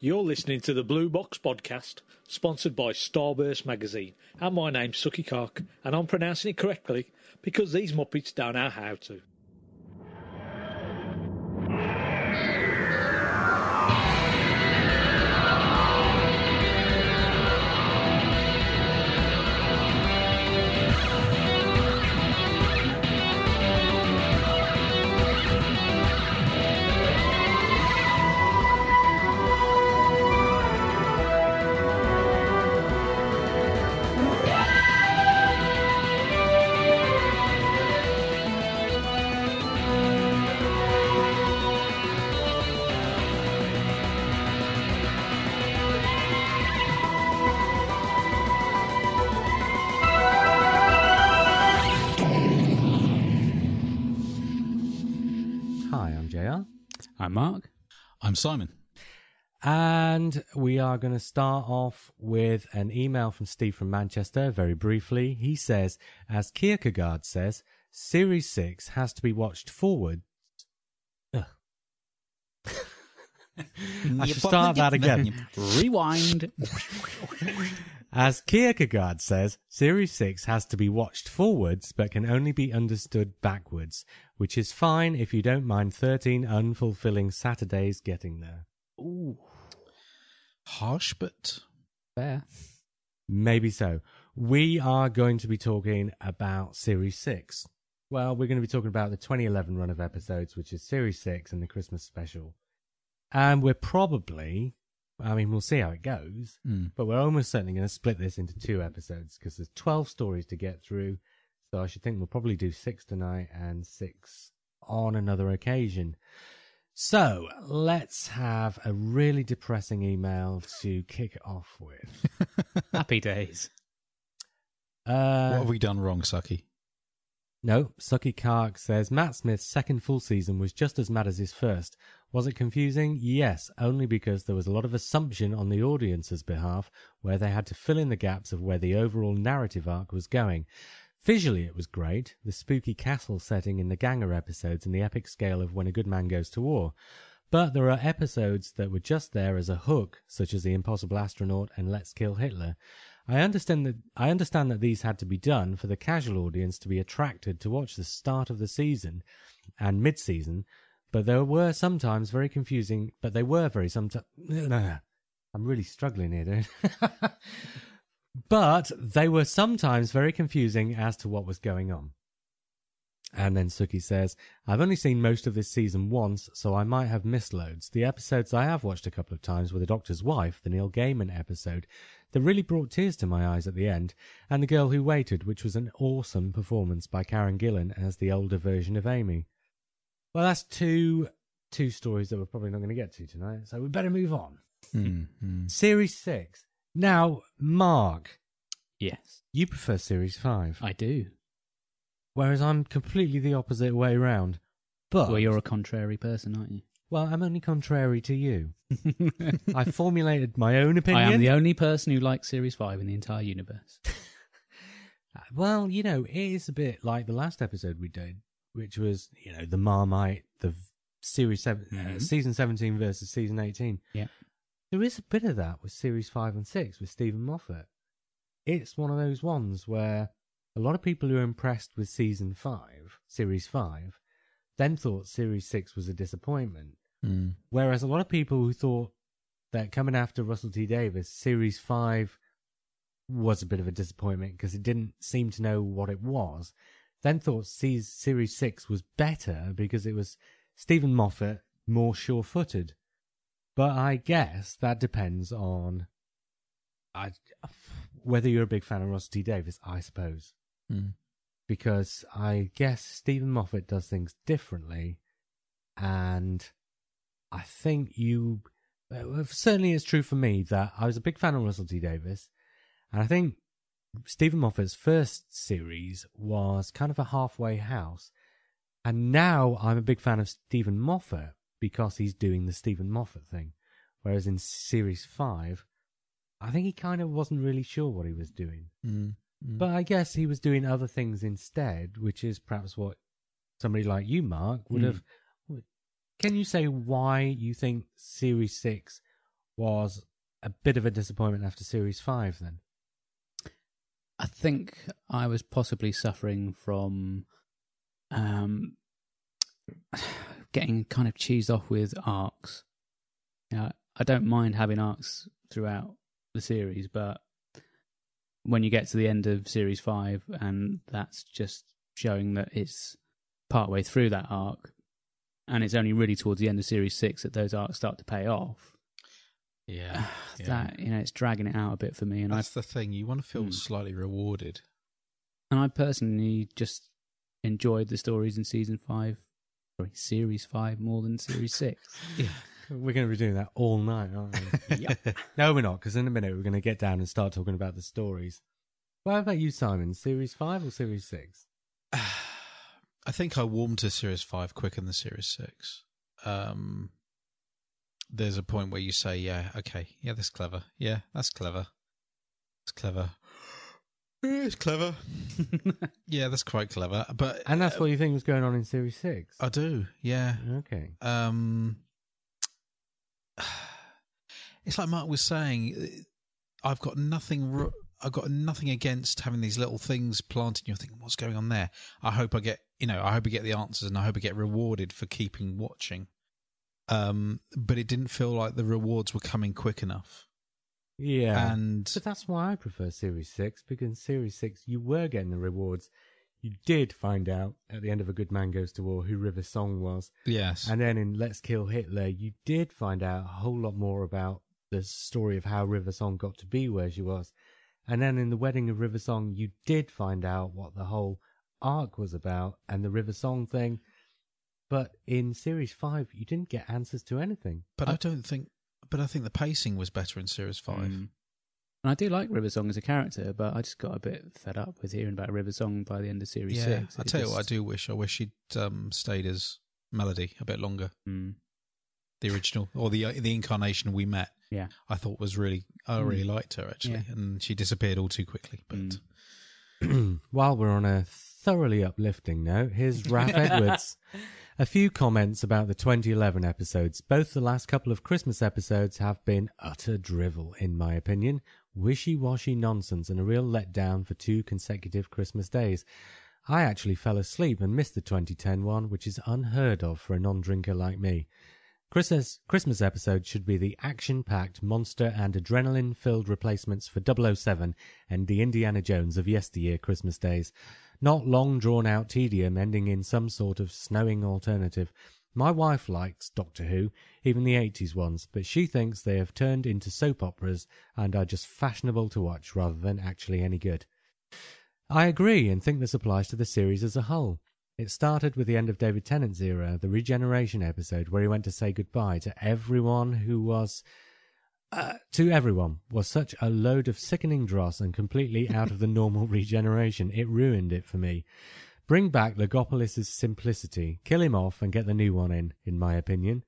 You're listening to the Blue Box Podcast, sponsored by Starburst Magazine. And my name's Sucky Kark, and I'm pronouncing it correctly because these Muppets don't know how to. Simon. And we are going to start off with an email from Steve from Manchester, very briefly. He says, as Kierkegaard says, Series 6 has to be watched forward. I should start that again. Rewind. As Kierkegaard says, Series 6 has to be watched forwards but can only be understood backwards, which is fine if you don't mind 13 unfulfilling Saturdays getting there. Ooh, Harsh, but fair. Maybe so. We are going to be talking about Series 6. Well, we're going to be talking about the 2011 run of episodes, which is Series 6 and the Christmas special. And we're probably, I mean, we'll see how it goes, Mm. but we're almost certainly going to split this into two episodes because there's 12 stories to get through. So I should think we'll probably do six tonight and six on another occasion. So let's have a really depressing email to kick it off with. Happy days. Uh, what have we done wrong, Sucky? No, Sucky Kark says Matt Smith's second full season was just as mad as his first. Was it confusing? Yes, only because there was a lot of assumption on the audience's behalf where they had to fill in the gaps of where the overall narrative arc was going. Visually, it was great, the spooky castle setting in the Ganger episodes and the epic scale of When a Good Man Goes to War. But there are episodes that were just there as a hook, such as The Impossible Astronaut and Let's Kill Hitler. I understand that I understand that these had to be done for the casual audience to be attracted to watch the start of the season and mid-season, but there were sometimes very confusing. But they were very sometimes. I'm really struggling here, dude. but they were sometimes very confusing as to what was going on. And then Suki says, I've only seen most of this season once, so I might have missed loads. The episodes I have watched a couple of times were The Doctor's Wife, the Neil Gaiman episode, that really brought tears to my eyes at the end, and The Girl Who Waited, which was an awesome performance by Karen Gillan as the older version of Amy. Well, that's two two stories that we're probably not going to get to tonight, so we better move on. Mm, mm. Series 6. Now, Mark, Yes, you prefer Series 5, I do. whereas I'm completely the opposite way round. But, Well, you're a contrary person, aren't you? well, I'm only contrary to you. I formulated my own opinion. I am the only person who likes Series 5 in the entire universe. Well, you know, it is a bit like the last episode we did, which was, you know, the Marmite, the v- series seven, uh, Mhm. season 17 versus season 18. Yeah. There is a bit of that with series 5 and 6 with Steven Moffat. It's one of those ones where a lot of people who are impressed with season 5, series 5, then thought series 6 was a disappointment. Mm. Whereas a lot of people who thought that coming after Russell T Davies, Series 5 was a bit of a disappointment because it didn't seem to know what it was, then thought Series 6 was better because it was Steven Moffat more sure footed. But I guess that depends on I, whether you're a big fan of Russell T Davies, I suppose. Mm. Because I guess Steven Moffat does things differently, and I think you uh, certainly it's true for me that I was a big fan of Russell T Davies, and I think Steven Moffat's first series was kind of a halfway house, and now I'm a big fan of Steven Moffat because he's doing the Steven Moffat thing, whereas in series five, I think he kind of wasn't really sure what he was doing. Mm. Mm. But I guess he was doing other things instead, which is perhaps what somebody like you, Mark, would Hmm. have. Can you say why you think Series 6 was a bit of a disappointment after series five. Then I think I was possibly suffering from um, getting kind of cheesed off with arcs. Yeah, I don't mind having arcs throughout the series, but when you get to the end of series five, and that's just showing that it's partway through that arc, and it's only really towards the end of series six that those arcs start to pay off. Yeah. yeah. That you know, it's dragging it out a bit for me, and I That's the thing. You want to feel Hmm. slightly rewarded. and I personally just enjoyed the stories in season five, series five more than series six. yeah. we're going to be doing that all night, aren't we? Yep. no, we're not, because in a minute we're going to get down and start talking about the stories. Well, how about you, Simon? Series five or series six? I think I warmed to Series 5 quicker than Series 6. Um, there's a point where you say, yeah, okay, yeah, that's clever. Yeah, that's clever. It's clever. Yeah, It's clever. yeah, that's quite clever. But And that's uh, what you think was going on in series six. I do. Yeah. okay. Um, it's like Mark was saying. I've got nothing. I've got nothing against having these little things planted. You're thinking, what's going on there? I hope I get, you know, I hope I get the answers, and I hope I get rewarded for keeping watching. Um, but it didn't feel like the rewards were coming quick enough. Yeah. And But that's why I prefer Series 6, because in Series 6 you were getting the rewards. You did find out at the end of A Good Man Goes to War who River Song was. yes, And then in Let's Kill Hitler, you did find out a whole lot more about the story of how River Song got to be where she was. And then in The Wedding of River Song, you did find out what the whole arc was about and the River Song thing. But in Series 5, you didn't get answers to anything. but I don't think. But I think the pacing was better in Series Five. Mm. And I do like River Song as a character, but I just got a bit fed up with hearing about River Song by the end of series Yeah, six. I It tell you what, I do wish. I wish she'd um, stayed as Melody a bit longer. Mm. the original or the the incarnation we met. Yeah. I thought was really I really liked her actually, Yeah. and she disappeared all too quickly. But Mm. While we're on a thoroughly uplifting note, here's Raph Edwards. A few comments about the 2011 episodes. Both the last couple of Christmas episodes have been utter drivel, in my opinion. Wishy washy nonsense and a real letdown for two consecutive Christmas days. I actually fell asleep and missed the 2010 one, which is unheard of for a non drinker like me. Christmas, Christmas episode should be the action packed, monster and adrenaline filled replacements for 007 and the Indiana Jones of yesteryear Christmas days. Not long drawn out tedium ending in some sort of snowing alternative. My wife likes Doctor Who, even the 80s ones, but she thinks they have turned into soap operas and are just fashionable to watch rather than actually any good. I agree and think this applies to the series as a whole. It started with the end of David Tennant's era, the regeneration episode, where he went to say goodbye to everyone who was. Uh, to everyone was such a load of sickening dross and completely out of the normal regeneration. It ruined it for me. Bring back Logopolis' simplicity, kill him off, and get the new one in, in my opinion.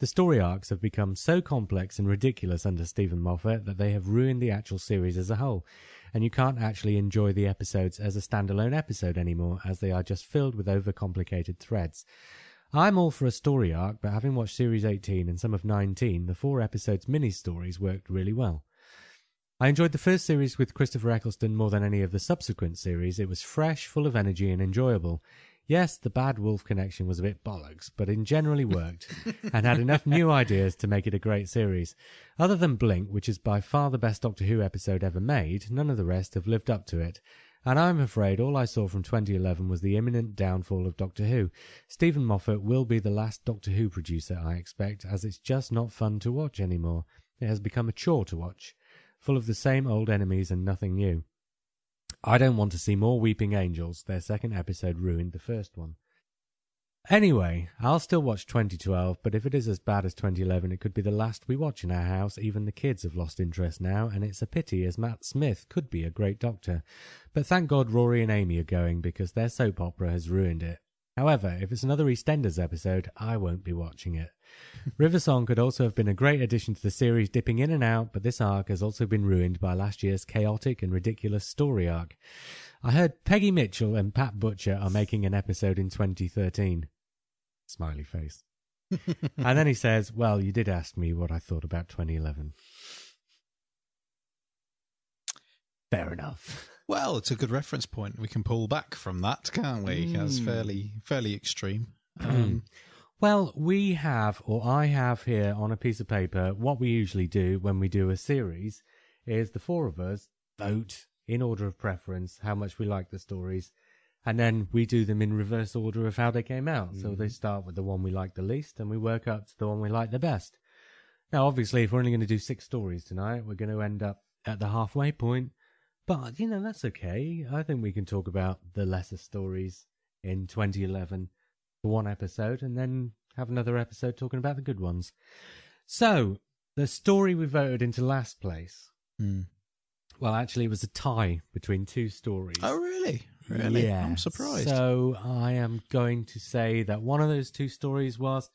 The story arcs have become so complex and ridiculous under Steven Moffat that they have ruined the actual series as a whole, and you can't actually enjoy the episodes as a standalone episode anymore, as they are just filled with overcomplicated threads. I'm all for a story arc, but having watched Series 18 and some of 19, the four episodes mini stories worked really well. I enjoyed the first series with Christopher Eccleston more than any of the subsequent series. It was fresh, full of energy, and enjoyable. Yes, the Bad Wolf connection was a bit bollocks, but it generally worked and had enough new ideas to make it a great series. Other than Blink, which is by far the best Doctor Who episode ever made, none of the rest have lived up to it. And I'm afraid all I saw from 2011 was the imminent downfall of Doctor Who. Steven Moffat will be the last Doctor Who producer, I expect, as it's just not fun to watch anymore. It has become a chore to watch, full of the same old enemies and nothing new. I don't want to see more Weeping Angels. Their second episode ruined the first one. Anyway, I'll still watch 2012, but if it is as bad as 2011, it could be the last we watch in our house. Even the kids have lost interest now, and it's a pity as Matt Smith could be a great doctor. But thank God Rory and Amy are going because their soap opera has ruined it. However, if it's another EastEnders episode, I won't be watching it. River Song could also have been a great addition to the series, dipping in and out, but this arc has also been ruined by last year's chaotic and ridiculous story arc. I heard Peggy Mitchell and Pat Butcher are making an episode in 2013. Smiley face. and then he says, Well, you did ask me what I thought about 2011. Fair enough. Well, it's a good reference point. We can pull back from that, can't we? That's Mm. fairly fairly extreme. Hmm. Um, Well, we have, or I have here on a piece of paper, what we usually do when we do a series is the four of us vote in order of preference how much we like the stories, and then we do them in reverse order of how they came out. So they start with the one we like the least, and we work up to the one we like the best. Now, obviously, if we're only going to do six stories tonight, we're going to end up at the halfway point. But, you know, that's okay. I think we can talk about the lesser stories in 2011 for one episode and then have another episode talking about the good ones. So, the story we voted into last place, hmm. well, actually, it was a tie between two stories. Oh, really? Really? Yeah. I'm surprised. So, I am going to say that one of those two stories was.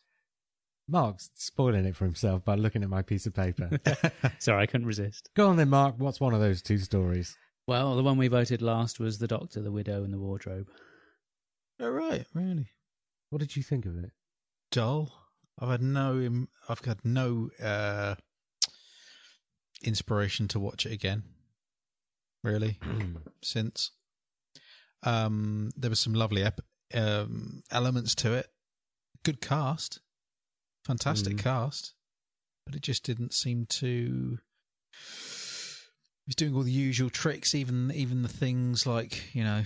Mark's spoiling it for himself by looking at my piece of paper. Sorry, I couldn't resist. Go on then, Mark. What's one of those two stories? Well, the one we voted last was The Doctor, the Widow, and the Wardrobe. oh, right. Really? What did you think of it? Dull. I've had no. I've had no uh, inspiration to watch it again. Really, since um, there was some lovely ep- um, elements to it. Good cast, fantastic Mm. cast, but it just didn't seem to. He was doing all the usual tricks, even even the things like you know,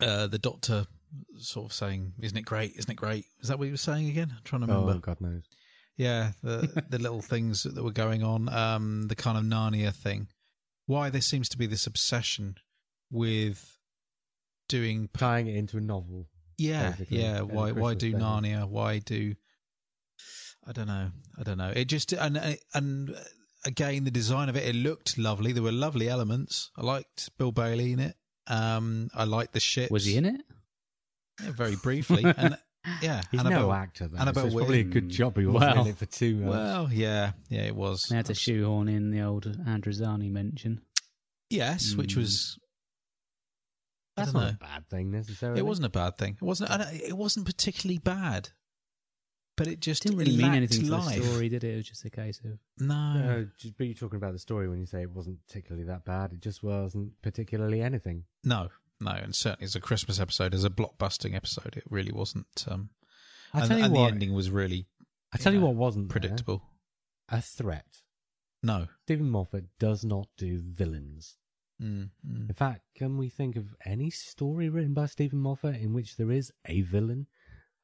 uh, the doctor sort of saying, "Isn't it great? Isn't it great?" Is that what he was saying again? I'm trying to remember. Oh, God knows. Yeah, the the little things that were going on, um, the kind of Narnia thing. Why there seems to be this obsession with doing, Tying it into a novel. yeah, basically, yeah. and Why why do special. Narnia? Why do? I don't know. I don't know. It just and and again the design of it. It looked lovely. There were lovely elements. I liked Bill Bailey in it. Um, I liked the shit. Was he in it? Yeah, very briefly. and yeah, He's Annabelle- no actor, though. Annabelle so it's probably a good job he wasn't Well, in it for too much. Well, yeah, yeah, it was. They had to shoehorn in the old Androzani mention. Yes, which Mm. was I That's don't know. a bad thing necessarily. It wasn't a bad thing. It wasn't. It wasn't particularly bad, but it just Didn't really mean anything to life. the story, did it? It was just a case of No, No, just, but you're talking about the story when you say it wasn't particularly that bad. It just wasn't particularly anything. no, no, and certainly as a Christmas episode, as a blockbusting episode, it really wasn't. Um, I and tell you and what, the ending was really I tell you know, what wasn't there. predictable. a threat. No, Steven Moffat does not do villains. Mm, mm. In fact, can we think of any story written by Steven Moffat in which there is a villain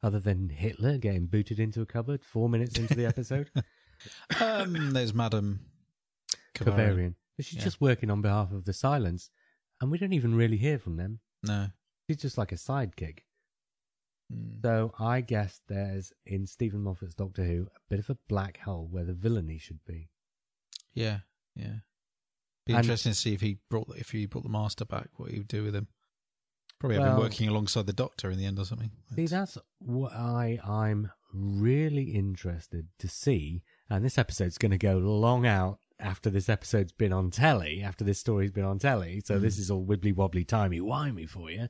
other than Hitler getting booted into a cupboard four minutes into the episode? um, there's Madame Kovarian. Kovarian. But she's Yeah. just working on behalf of the Silence, and we don't even really hear from them. No, She's just like a sidekick. Mm. So I guess there's in Steven Moffat's Doctor Who a bit of a black hole where the villainy should be. yeah, yeah. Be And- interesting to see if he brought if he brought the Master back, what he would do with him. Probably have Well- him working alongside the Doctor in the end or something. See, that's what I I'm really interested to see. And this episode's going to go long out after this episode's been on telly, after this story's been on telly. So this hmm. is all wibbly wobbly, timey wimey for you.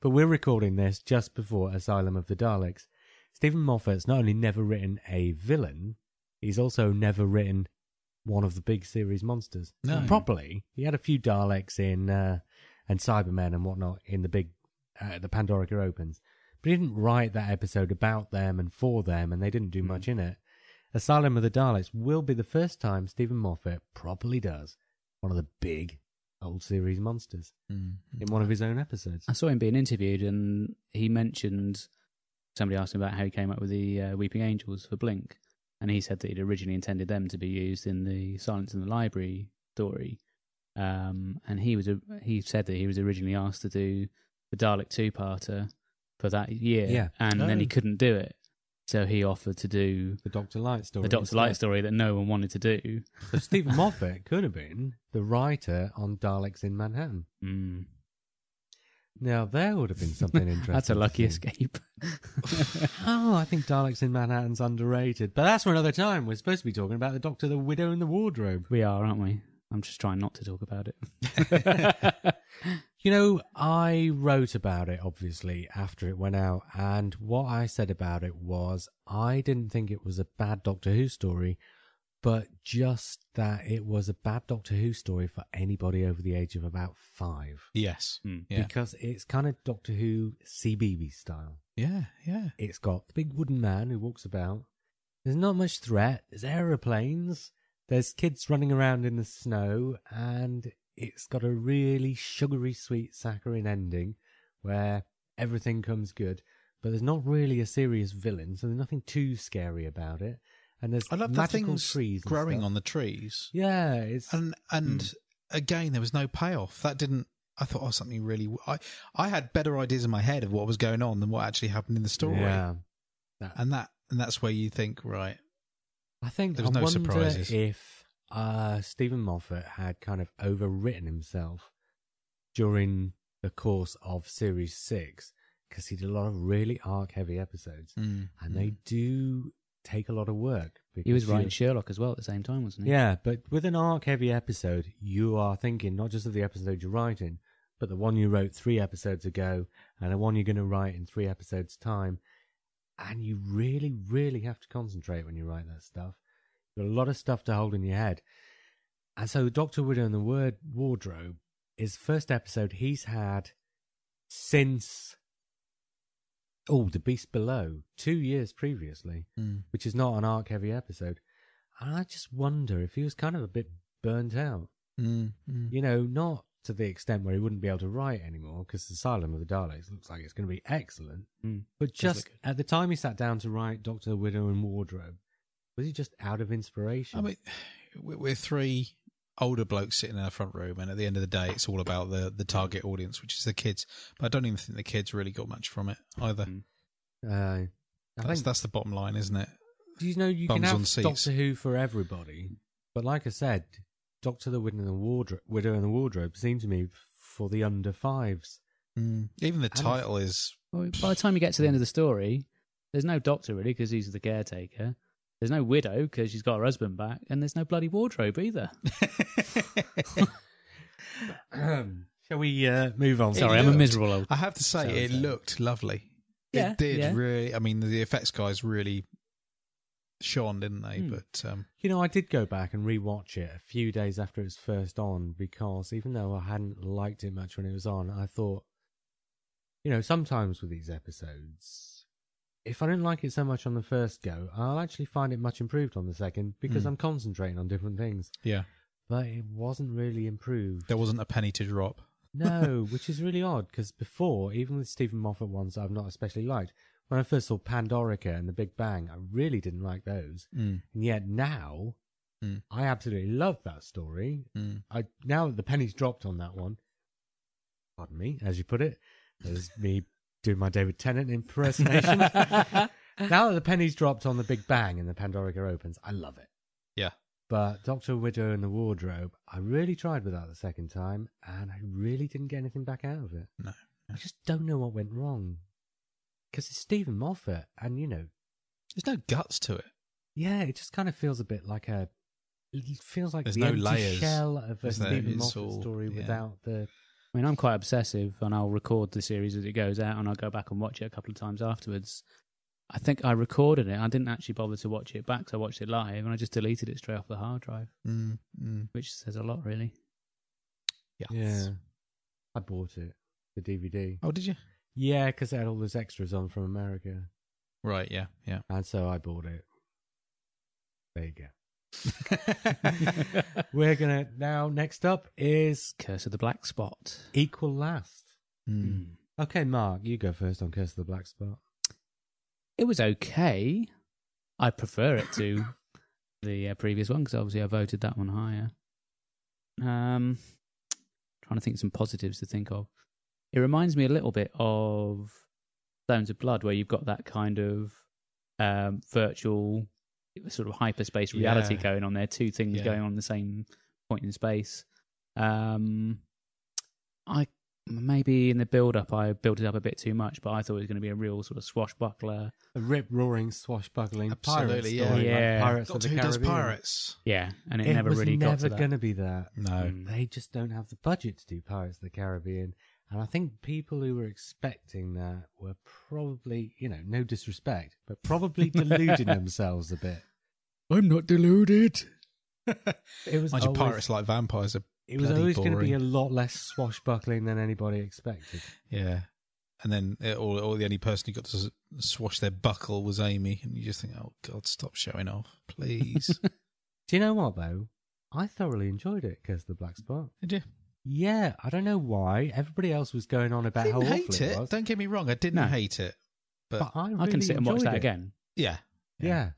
But we're recording this just before Asylum of the Daleks. Steven Moffat's not only never written a villain, he's also never written one of the big series monsters No. properly. He had a few Daleks in uh, and Cybermen and whatnot in the big uh, the Pandorica opens, but he didn't write that episode about them and for them, and they didn't do much in it. Asylum of the Daleks will be the first time Steven Moffat properly does one of the big old series monsters Mm. in one of his own episodes. I saw him being interviewed, and he mentioned somebody asked him about how he came up with the uh, Weeping Angels for Blink, and he said that he'd originally intended them to be used in the Silence in the Library story. Um, and he was a, he said that he was originally asked to do the Dalek two-parter for that year, Yeah. and then he Oh. couldn't do it, so he offered to do The Doctor Light story. the Doctor Light story that no one wanted to do. So Steven Moffat could have been the writer on Daleks in Manhattan. Mm. Now there would have been something interesting. That's a lucky escape. Oh, I think Daleks in Manhattan's underrated. But that's for another time. We're supposed to be talking about the Doctor, the Widow, and the Wardrobe. we are, aren't we? I'm just trying not to talk about it. You know, I wrote about it obviously after it went out, and what I said about it was I didn't think it was a bad Doctor Who story, but just that it was a bad Doctor Who story for anybody over the age of about five. Yes. Hmm. Yeah. Because it's kind of Doctor Who CBB style. Yeah. Yeah. It's got the big wooden man who walks about. There's not much threat. There's aeroplanes. There's kids running around in the snow, and it's got a really sugary sweet saccharine ending where everything comes good. But there's not really a serious villain, so there's nothing too scary about it. And there's I love the things trees growing on the trees. Yeah, it's And and Hmm. again, there was no payoff. That didn't. I thought, oh, something really. I I had better ideas in my head of what was going on than what actually happened in the story. Yeah, And that and that's where you think, right? I think There was I no surprises. if uh, Steven Moffat had kind of overwritten himself during the course of Series Six because he did a lot of really arc-heavy episodes, Mm, and mm. they do take a lot of work. He was writing Sherlock as well at the same time, wasn't he? Yeah, but with an arc-heavy episode, you are thinking not just of the episode you're writing, but the one you wrote three episodes ago, and the one you're going to write in three episodes' time. And you really, really have to concentrate when you write that stuff. You've got a lot of stuff to hold in your head. And so, Doctor Widow and the Word Wardrobe is the first episode he's had since oh, The Beast Below, two years previously Mm. which is not an arc heavy episode. And I just wonder if he was kind of a bit burnt out. Mm, mm. You know, not to the extent where he wouldn't be able to write anymore, because Asylum of the Daleks looks like it's going to be excellent. Mm. But just at the time he sat down to write Doctor Widow and Wardrobe, was he just out of inspiration? I mean, we're three older blokes sitting in a front room, and at the end of the day, it's all about the the target audience, which is the kids. But I don't even think the kids really got much from it either. Mm. uh, I That's think, that's the bottom line, isn't it? do you know you bums can on have seats. Doctor Who for everybody, but like I said, Doctor the Widow and the Wardrobe, Widow and the Wardrobe seemed to me for the under fives. Mm. Even the And- title is Well, by the time you get to the end of the story, there's no doctor really because he's the caretaker. There's no widow because she's got her husband back, and there's no bloody wardrobe either. Shall we uh, move on? Sorry, It I'm a looked- miserable old. I have to say, So it sad. looked lovely. Yeah, it did yeah. really. I mean, the effects guys really shone, didn't they? Hmm. But um, You know, I did go back and rewatch it a few days after it was first on because even though I hadn't liked it much when it was on, I thought, you know, sometimes with these episodes, if I didn't like it so much on the first go, I'll actually find it much improved on the second because Hmm. I'm concentrating on different things. yeah, But it wasn't really improved. there wasn't a penny to drop. No, which is really odd because before, even with Steven Moffat ones I've not especially liked, when I first saw Pandorica and The Big Bang, I really didn't like those. Mm. And yet now, Mm. I absolutely love that story. Mm. I now that the penny's dropped on that one. Pardon me, as you put it, there's me doing my David Tennant impersonation. now that the penny's dropped on the Big Bang and the Pandorica opens, I love it. Yeah. But Doctor Widow and the Wardrobe, I really tried with that the second time, and I really didn't get anything back out of it. No. I just don't know what went wrong. Because it's Steven Moffat, and you know, There's no guts to it. yeah, it just kind of feels a bit like a. It feels like There's the no empty layers, shell of a? Steven Moffat all- story yeah. without the. I mean, I'm quite obsessive, and I'll record the series as it goes out, and I'll go back and watch it a couple of times afterwards. I think I recorded it. I didn't actually bother to watch it back, so I watched it live, and I just deleted it straight off the hard drive, Mm. Mm. which says a lot, really. Yeah, I bought it, the DVD. Oh, did you? Yeah, because it had all those extras on from America, Right. Yeah. Yeah. and so I bought it. There you go. We're gonna now. Next up is Curse of the Black Spot. Equal Last. Mm. Okay, Mark, you go first on Curse of the Black Spot. It was okay. I prefer it to the uh, previous one because obviously I voted that one higher. Um, trying to think some positives to think of. It reminds me a little bit of Stones of Blood, where you've got that kind of um, virtual, sort of hyperspace reality Yeah. going on there. Two things Yeah. going on at the same point in space. Um, I maybe in the build up I built it up a bit too much, but I thought it was going to be a real sort of swashbuckler. A rip roaring, swashbuckling pirate Absolutely, yeah. story, like Yeah. Pirates of the Who does Caribbean. pirates. Yeah, and it, It never was really never got to that. going to be that. No. Mm. They just don't have the budget to do Pirates of the Caribbean, And I think people who were expecting that were probably, you know, no disrespect, but probably deluding themselves a bit. I'm not deluded. It was Mind you, always, pirates like vampires are. it was always going to be a lot less swashbuckling than anybody expected. Yeah. And then all, all the only person who got to swash their buckle was Amy, and you just think, oh God, stop showing off, please. Do you know what though? I thoroughly enjoyed it, Curse of the Black Spot. Did you? Yeah, I don't know why. Everybody else was going on about how didn't awful hate it it. was. Don't get me wrong, I didn't No. hate it, but, but I, I can really sit and watch enjoyed that it. again. yeah, Yeah.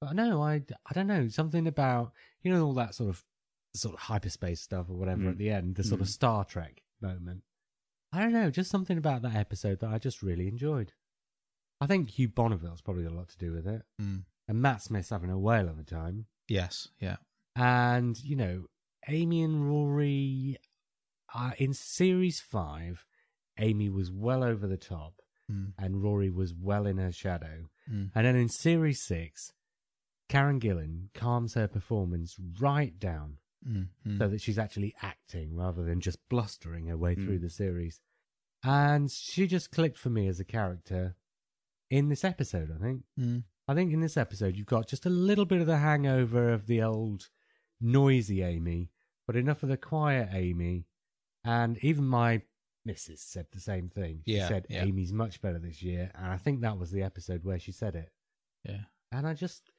But no, I, I don't know. Something about, you know, all that sort of sort of hyperspace stuff or whatever Mm. at the end, the sort of Mm. Star Trek moment. I don't know, just something about that episode that I just really enjoyed. I think Hugh Bonneville's probably got a lot to do with it. Mm. And Matt Smith's having a whale of a time. yes, yeah, And, you know, Amy and Rory, uh, in series five, Amy was well over the top mm. and Rory was well in her shadow. Mm. And then in series six, Karen Gillan calms her performance right down Mm. So that she's actually acting rather than just blustering her way through the series. And she just clicked for me as a character in this episode, I think. Mm. I think in this episode, you've got just a little bit of the hangover of the old noisy Amy, but enough of the quiet Amy. And even my missus said the same thing. She Yeah, said yeah. Amy's much better this year. And I think that was the episode where she said it. yeah, And I just,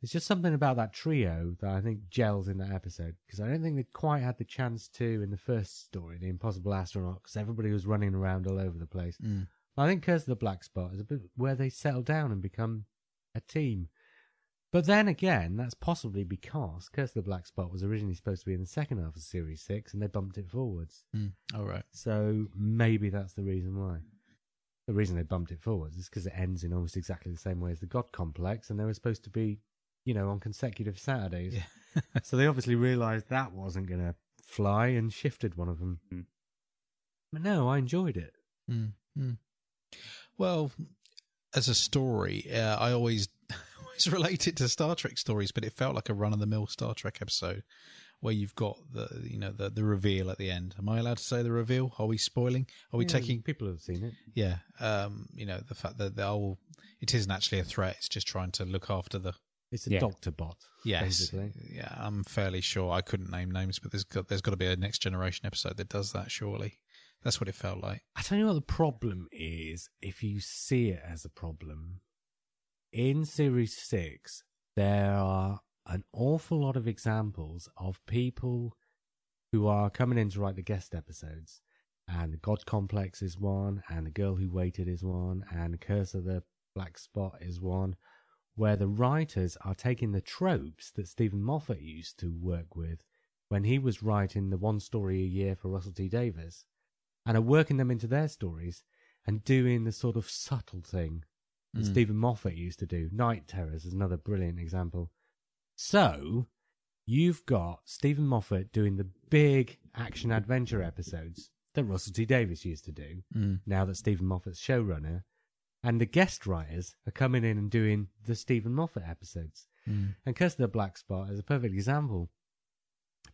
there's just something about that trio that I think gels in that episode because I don't think they quite had the chance to in the first story, The Impossible Astronaut, because everybody was running around all over the place. mm. I think Curse of the Black Spot is a bit where they settle down and become a team. But then again, that's possibly because Curse of the Black Spot was originally supposed to be in the second half of Series 6 and they bumped it forwards. Mm. all right. So maybe that's the reason why. The reason they bumped it forwards is because it ends in almost exactly the same way as the God Complex and they were supposed to be, you know, on consecutive Saturdays. Yeah. so they obviously realised that wasn't going to fly and shifted one of them. Mm. But no, I enjoyed it. Mm. Well, as a story, uh, I always always relate it to Star Trek stories, but it felt like a run of the mill Star Trek episode where you've got the you know the the reveal at the end. Am I allowed to say the reveal? Are we spoiling? Are we Yeah, taking? People have seen it. Yeah, um, you know the fact that the whole it isn't actually a threat; it's just trying to look after the. It's a Yeah. doctor bot. Yes, basically. yeah, I'm fairly sure. I couldn't name names, but there's got there's got to be a next generation episode that does that. Surely, that's what it felt like. I tell you what the problem is if you see it as a problem. In Series 6, there are an awful lot of examples of people who are coming in to write the guest episodes. And the God Complex is one, and The Girl Who Waited is one, and Curse of the Black Spot is one, where the writers are taking the tropes that Steven Moffat used to work with when he was writing the one story a year for Russell T Davies and are working them into their stories and doing the sort of subtle thing Mm. Steven Moffat used to do. Night Terrors is another brilliant example. So, you've got Steven Moffat doing the big action adventure episodes that Russell T Davies used to do, Mm. now that Steven Moffat's showrunner, and the guest writers are coming in and doing the Steven Moffat episodes. Mm. And Curse of the Black Spot is a perfect example.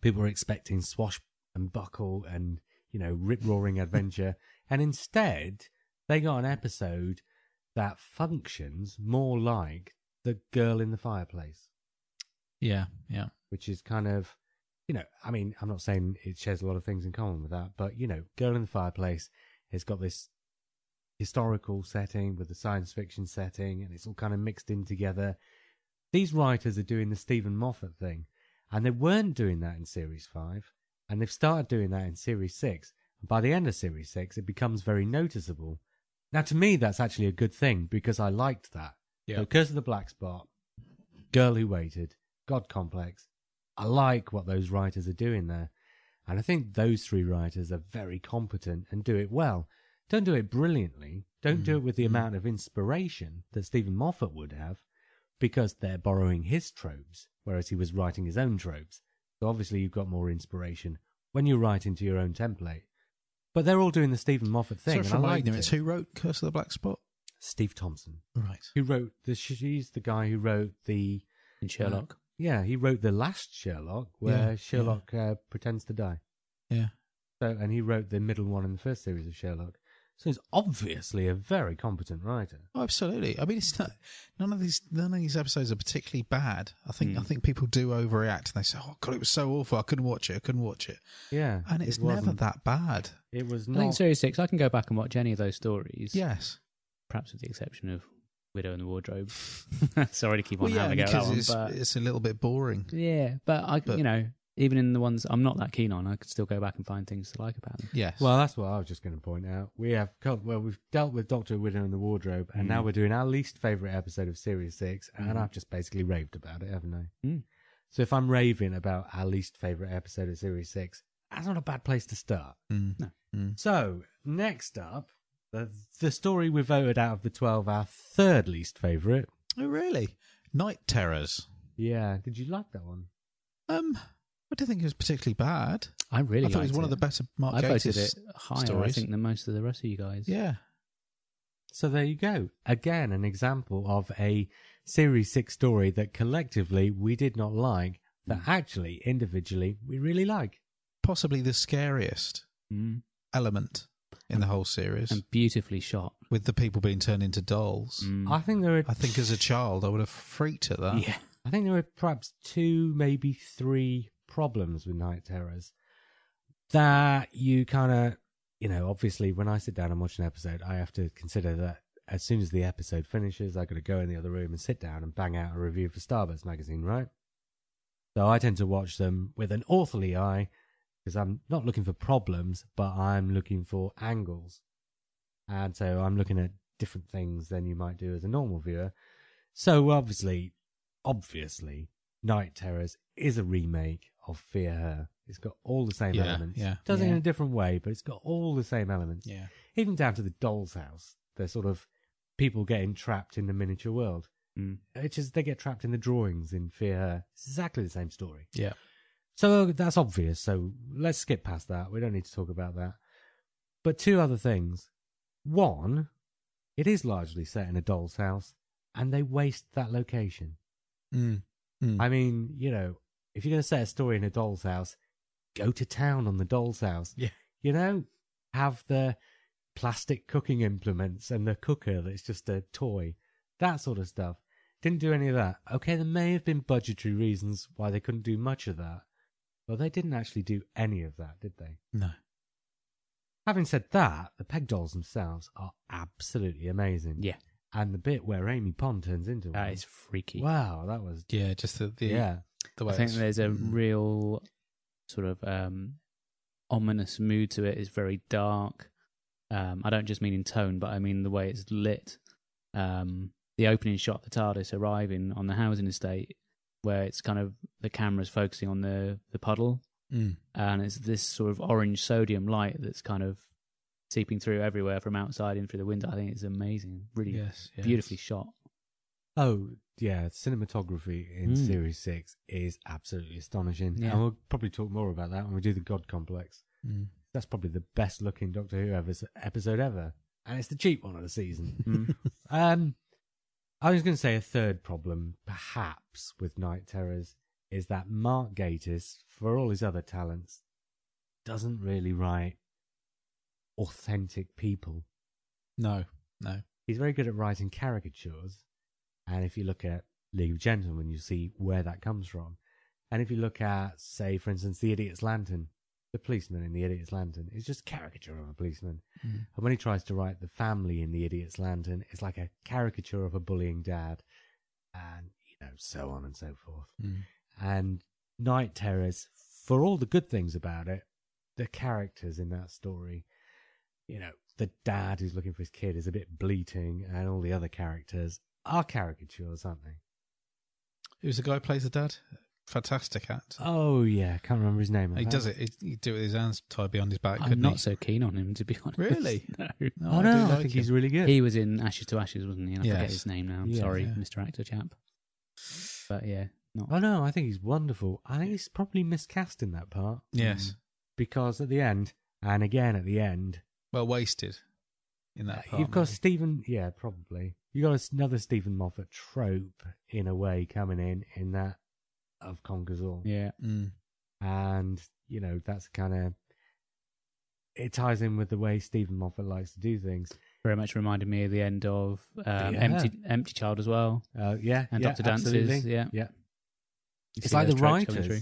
People were expecting swash and buckle and, you know, rip roaring adventure. and instead, they got an episode that functions more like The Girl in the Fireplace, Yeah, yeah. which is kind of, you know, I mean, I'm not saying it shares a lot of things in common with that, but, you know, Girl in the Fireplace has got this historical setting with the science fiction setting and it's all kind of mixed in together. These writers are doing the Steven Moffat thing and they weren't doing that in series 5 and they've started doing that in series 6 and by the end of series 6 it becomes very noticeable. Now to me that's actually a good thing because I liked that. Yeah. So Curse of the Black Spot, Girl Who Waited, God Complex. I like what those writers are doing there. And I think those three writers are very competent and do it well. Don't do it brilliantly. Don't do Mm, it with the mm. amount of inspiration that Steven Moffat would have, because they're borrowing his tropes, whereas he was writing his own tropes. So obviously you've got more inspiration when you write into your own template. But they're all doing the Steven Moffat thing. Sorry and I my liked ignorance. Who wrote Curse of the Black Spot? Steve Thompson, Right. who wrote the. She's the guy who wrote the. in Sherlock. Yeah, he wrote the last Sherlock, where Yeah, Sherlock Uh, pretends to die. Yeah. So, and he wrote the middle one in the first series of Sherlock. So he's obviously a very competent writer. Oh, absolutely. I mean, it's not none of these none of these episodes are particularly bad. I think I hmm. think people do overreact and they say, "Oh God, it was so awful. I couldn't watch it. I couldn't watch it." Yeah, And it's it never wasn't- that bad. It was I not. think series six, I can go back and watch any of those stories. Yes. Perhaps with the exception of Widow in the Wardrobe. Sorry to keep on Well, yeah, having a go at that because one, it's, but it's a little bit boring. yeah, but I, But- you know, even in the ones I'm not that keen on, I could still go back and find things to like about them. Yes. Well, that's what I was just going to point out. We have co- well, we've dealt with Doctor Widow in the Wardrobe, and now Mm. we're doing our least favorite episode of Series Six, and Mhm. I've just basically raved about it, haven't I? Mm. So if I'm raving about our least favorite episode of Series Six, that's not a bad place to start. Mm. No. Mm. So next up, the the story we voted out of the twelve, our third least favorite. Oh, really? Night Terrors. Yeah, did you like that one? Um, I don't think it was particularly bad. I really I thought it was liked one of the better Mark I voted it higher, I think, than most of the rest of you guys. Yeah. So there you go. Again, an example of a Series 6 story that collectively we did not like, that Mm. actually, individually, we really like. Possibly the scariest Mm. element in the whole series, And beautifully shot. with the people being turned into dolls. Mm. I think there are I think as a child, I would have freaked at that. yeah. I think there were perhaps two, maybe three problems with Night Terrors that you kind of, you know, obviously when I sit down and watch an episode, I have to consider that as soon as the episode finishes, I got to go in the other room and sit down and bang out a review for Starburst magazine, right? So I tend to watch them with an authorly eye because I'm not looking for problems, but I'm looking for angles. And so I'm looking at different things than you might do as a normal viewer. So obviously, obviously, Night Terrors is a remake of Fear Her. It's got all the same Yeah, elements. yeah. Does it in Yeah. a different way, but it's got all the same elements. Yeah. Even down to the doll's house. They're sort of people getting trapped in the miniature world. Mm. It's just they get trapped in the drawings in Fear Her. It's exactly the same story. Yeah. So that's obvious. So let's skip past that. We don't need to talk about that. But two other things. One, it is largely set in a doll's house, and they waste that location. Mm. Mm. I mean, you know, if you're going to set a story in a doll's house, go to town on the doll's house. Yeah. You know, have the plastic cooking implements and the cooker that's just a toy, that sort of stuff. Didn't do any of that. Okay, there may have been budgetary reasons why they couldn't do much of that, but they didn't actually do any of that, did they? no. Having said that, the peg dolls themselves are absolutely amazing. Yeah. And the bit where Amy Pond turns into That one. is freaky. Wow, that was. Yeah, just the, the yeah. The way I think there's a Mm. real sort of um, ominous mood to it. It's very dark. Um, I don't just mean in tone, but I mean the way it's lit. Um, the opening shot the TARDIS arriving on the housing estate, where it's kind of the camera's focusing on the the puddle, Mm. and it's this sort of orange sodium light that's kind of seeping through everywhere from outside in through the window. I think it's amazing, really Yes, yes. beautifully shot. Oh, yeah. Cinematography in Mm. Series 6 is absolutely astonishing. Yeah. And we'll probably talk more about that when we do the God Complex. Mm. That's probably the best looking Doctor Who ever, episode ever. And it's the cheap one of the season. Mm. um, I was going to say a third problem, perhaps, with Night Terrors is that Mark Gatiss, for all his other talents, doesn't really write authentic people. No, no. he's very good at writing caricatures. And if you look at League of Gentlemen, you see where that comes from. And if you look at, say, for instance, The Idiot's Lantern, the policeman in The Idiot's Lantern is just a caricature of a policeman. Mm. And when he tries to write the family in The Idiot's Lantern, it's like a caricature of a bullying dad. And, you know, so on and so forth. Mm. And Night Terrors, for all the good things about it, the characters in that story, you know, the dad who's looking for his kid is a bit bleating, and all the other characters are caricatures, aren't they? Who's the guy who plays the dad? Fantastic act. Oh yeah, can't remember his name. he does it. He, he do it with his hands tied behind his back. I'm couldn't he? so keen on him, to be honest. Really? no. No, Oh I no, do I like think him. he's really good. He was in Ashes to Ashes, wasn't he? And I forget his name now. I'm Yeah, sorry, yeah. Mr. Actor chap. But yeah, not. Oh no, I think he's wonderful. I think he's probably miscast in that part Yes. Mm. because at the end, and again at the end, Well wasted in that part. you've got maybe. Steven. Yeah, probably you got another Steven Moffat trope in a way coming in in that of Conquers All. Yeah, Mm. and you know that's kind of it ties in with the way Steven Moffat likes to do things. Very much reminded me of the end of um, Yeah. Empty Empty Child as well. Uh, yeah, And yeah, Dr. Dances, absolutely. yeah. yeah. You It's like the tropes writers through.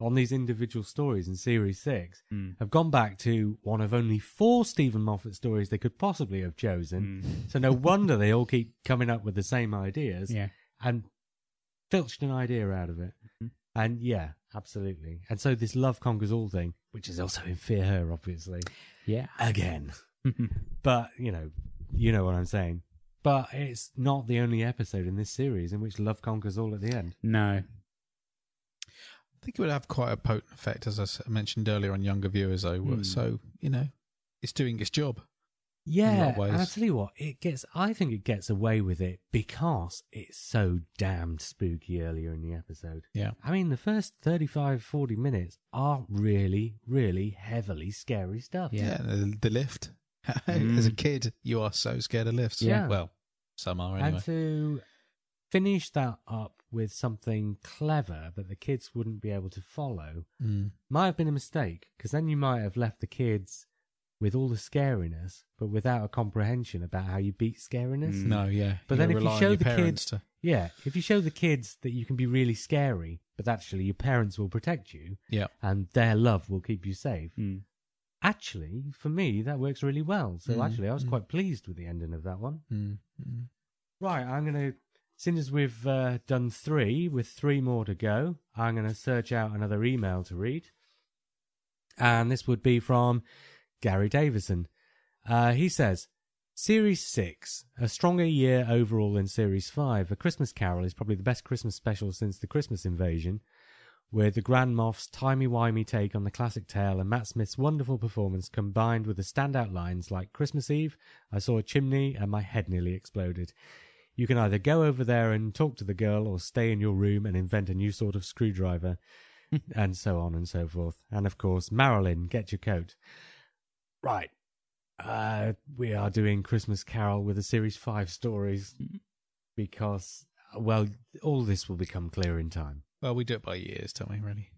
On these individual stories in Series Six Mm. have gone back to one of only four Steven Moffat stories they could possibly have chosen. Mm. So no wonder they all keep coming up with the same ideas Yeah. and filched an idea out of it. Mhm. And yeah, absolutely. And so this love conquers all thing, which is also in Fear Her, obviously, Yeah. again. But you know, you know what I'm saying. But it's not the only episode in this series in which love conquers all at the end. no. I think it would have quite a potent effect, as I mentioned earlier, on younger viewers. Though, Hmm. so you know, it's doing its job. Yeah, of ways. and I tell you what, it gets. I think it gets away with it because it's so damned spooky earlier in the episode. Yeah. I mean, the first 35, 40 minutes are really, really heavily scary stuff. Yeah. the, the lift. As a Mm. kid, you are so scared of lifts. Yeah. Well, some are anyway. And to finish that up with something clever that the kids wouldn't be able to follow Mm. might have been a mistake because then you might have left the kids with all the scariness, but without a comprehension about how you beat scariness. Mm. No, yeah. But You then if you show the kids- to, Yeah, if you show the kids that you can be really scary, but actually your parents will protect you yeah, and their love will keep you safe. Mm. Actually, for me, that works really well. So Mm, actually, I was mm. quite pleased with the ending of that one. mm, mm. Right, I'm going to, since as we've uh, done three, with three more to go, I'm going to search out another email to read. And this would be from Gary Davison. Uh, he says, Series 6, a stronger year overall than Series 5. A Christmas Carol is probably the best Christmas special since the Christmas Invasion, with the Grand Moff's timey-wimey take on the classic tale and Matt Smith's wonderful performance combined with the standout lines like Christmas Eve, I saw a chimney and my head nearly exploded. You can either go over there and talk to the girl or stay in your room and invent a new sort of screwdriver, and so on and so forth. And of course, Marilyn, get your coat. Right. Uh, we are doing Christmas Carol with a Series 5 stories because, well, all this will become clear in time. Well, we do it by years, don't we? Really?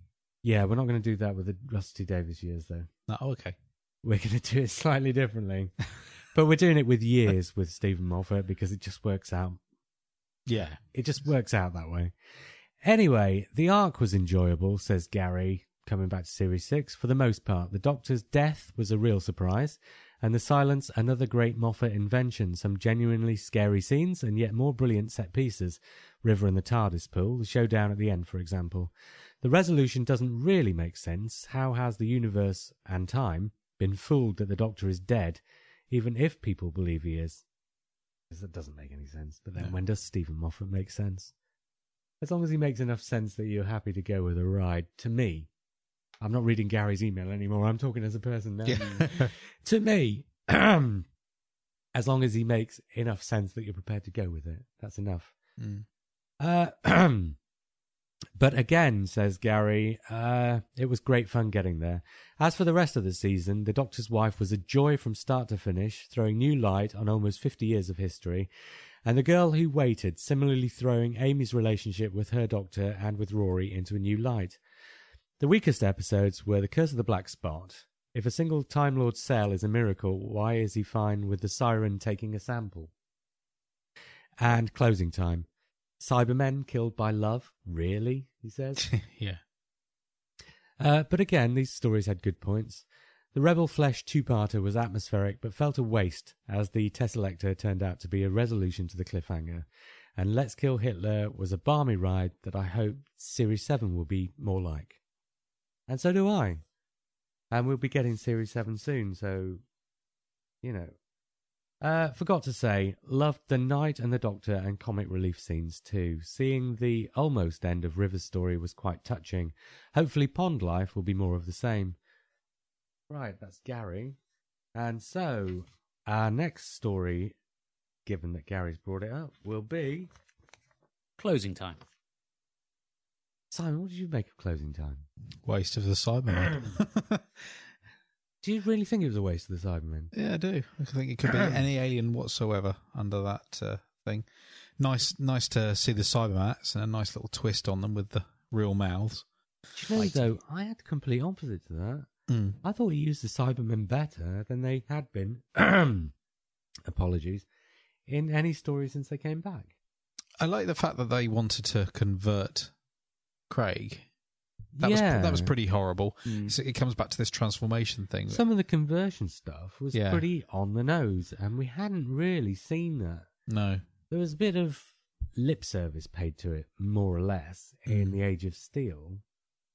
Yeah, we're not going to do that with the Rusty Davis years, though. No, oh, okay. We're going to do it slightly differently. but we're doing it with years with Steven Moffat because it just works out. Yeah. It just works out that way. Anyway, the arc was enjoyable, says Gary, coming back to Series 6. For the most part, the Doctor's death was a real surprise, and the silence another great Moffat invention. Some genuinely scary scenes, and yet more brilliant set pieces. River and the TARDIS pool, the showdown at the end, for example. The resolution doesn't really make sense. How has the universe and time been fooled that the Doctor is dead, even if people believe he is. that doesn't make any sense. But then No. when does Steven Moffat make sense? As long as he makes enough sense that you're happy to go with a ride, to me, I'm not reading Gary's email anymore. I'm talking as a person now. Yeah. to me, as long as he makes enough sense that you're prepared to go with it, that's enough. Mm. Uh, but again, says Gary, uh, it was great fun getting there. As for the rest of the season, The Doctor's Wife was a joy from start to finish, throwing new light on almost 50 years of history. And The Girl Who Waited, similarly throwing Amy's relationship with her doctor and with Rory into a new light. The weakest episodes were The Curse of the Black Spot. If a single Time Lord cell is a miracle, why is he fine with the siren taking a sample? And Closing Time. Cybermen killed by love? Really? He says. yeah. Uh, but again, these stories had good points. The Rebel Flesh two-parter was atmospheric, but felt a waste, as the Teselecta turned out to be a resolution to the cliffhanger. And Let's Kill Hitler was a balmy ride that I hope Series 7 will be more like. And so do I. And we'll be getting Series 7 soon, so, you know. Uh, forgot to say, loved the Night and the Doctor and comic relief scenes too. Seeing the almost end of River's story was quite touching. Hopefully, Pond Life will be more of the same. Right, that's Gary. And so, our next story, given that Gary's brought it up, will be. Closing time. Simon, what did you make of closing time? Waste of the Cybermen. Do you really think it was a waste of the Cybermen? yeah, I do. I think it could be any alien whatsoever under that uh, thing. Nice, nice to see the Cybermats and a nice little twist on them with the real mouths. Do you know, though, I had the complete opposite to that. Mm. I thought he used the Cybermen better than they had been. apologies. In any story since they came back. I like the fact that they wanted to convert Craig. That yeah. was that was pretty horrible. Mm. So it comes back to this transformation thing. Some of the conversion stuff was Yeah. pretty on the nose, and we hadn't really seen that. no, There was a bit of lip service paid to it, more or less, in Mm. the Age of Steel,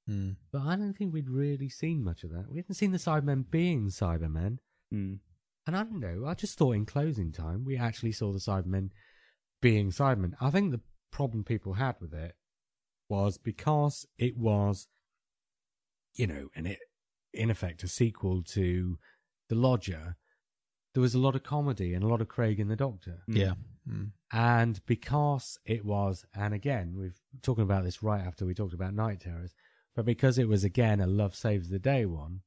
Mm. but I don't think we'd really seen much of that. We hadn't seen the Cybermen being Cybermen, Mm. and I don't know. I just thought in closing time we actually saw the Cybermen being Cybermen. I think the problem people had with it was because it was, you know, and it in effect a sequel to The Lodger. There was a lot of comedy and a lot of Craig and the Doctor. Mm. yeah, mm. And because it was, and again, we've talking about this right after we talked about Night Terrors, but because it was again a Love Saves the Day one,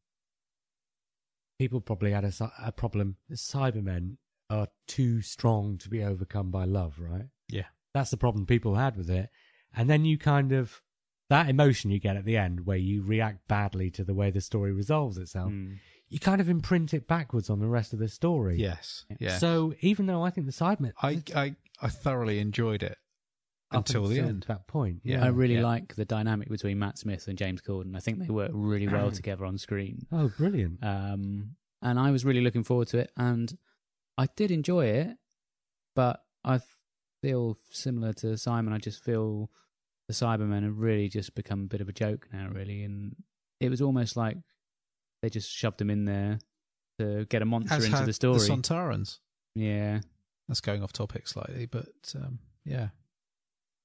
people probably had a, a problem. The Cybermen are too strong to be overcome by love, right? yeah, That's the problem people had with it. And then you kind of, that emotion you get at the end where you react badly to the way the story resolves itself, Mm. you kind of imprint it backwards on the rest of the story. yes, yeah. So even though I think the Cybermen, I, I I thoroughly enjoyed it until the end. that point, Yeah. yeah. I really yeah. like the dynamic between Matt Smith and James Corden. I think they work really well together on screen. Oh, brilliant. Um, and I was really looking forward to it, and I did enjoy it, but I feel similar to Simon. I just feel the Cybermen have really just become a bit of a joke now, really, and it was almost like they just shoved them in there to get a monster As into had the story. the Sontarans. yeah, That's going off topic slightly, but um, yeah.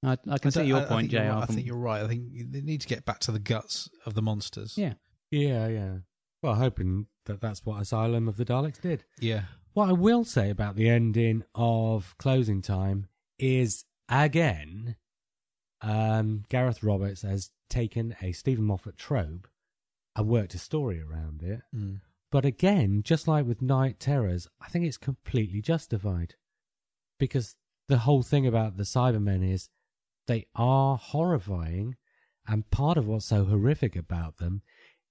I, I can see your I- I point, think JR. I think you're right. I think they need to get back to the guts of the monsters. Yeah. Yeah, yeah. Well, hoping that that's what Asylum of the Daleks did. yeah. What I will say about the ending of Closing Time is, again, um, Gareth Roberts has taken a Steven Moffat trope and worked a story around it. Mm. But again, just like with Night Terrors, I think it's completely justified. Because the whole thing about the Cybermen is they are horrifying, and part of what's so horrific about them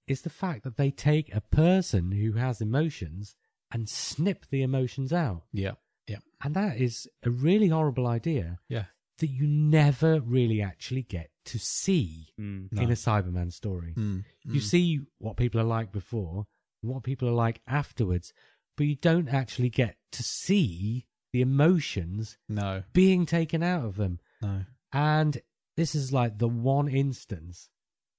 is the fact that they take a person who has emotions and snip the emotions out. Yeah. Yeah. And that is a really horrible idea Yeah. That you never really actually get to see Mm. No. in a Cyberman story. Mm. You Mm. see what people are like before what people are like afterwards, but you don't actually get to see the emotions No. being taken out of them. No. And this is like the one instance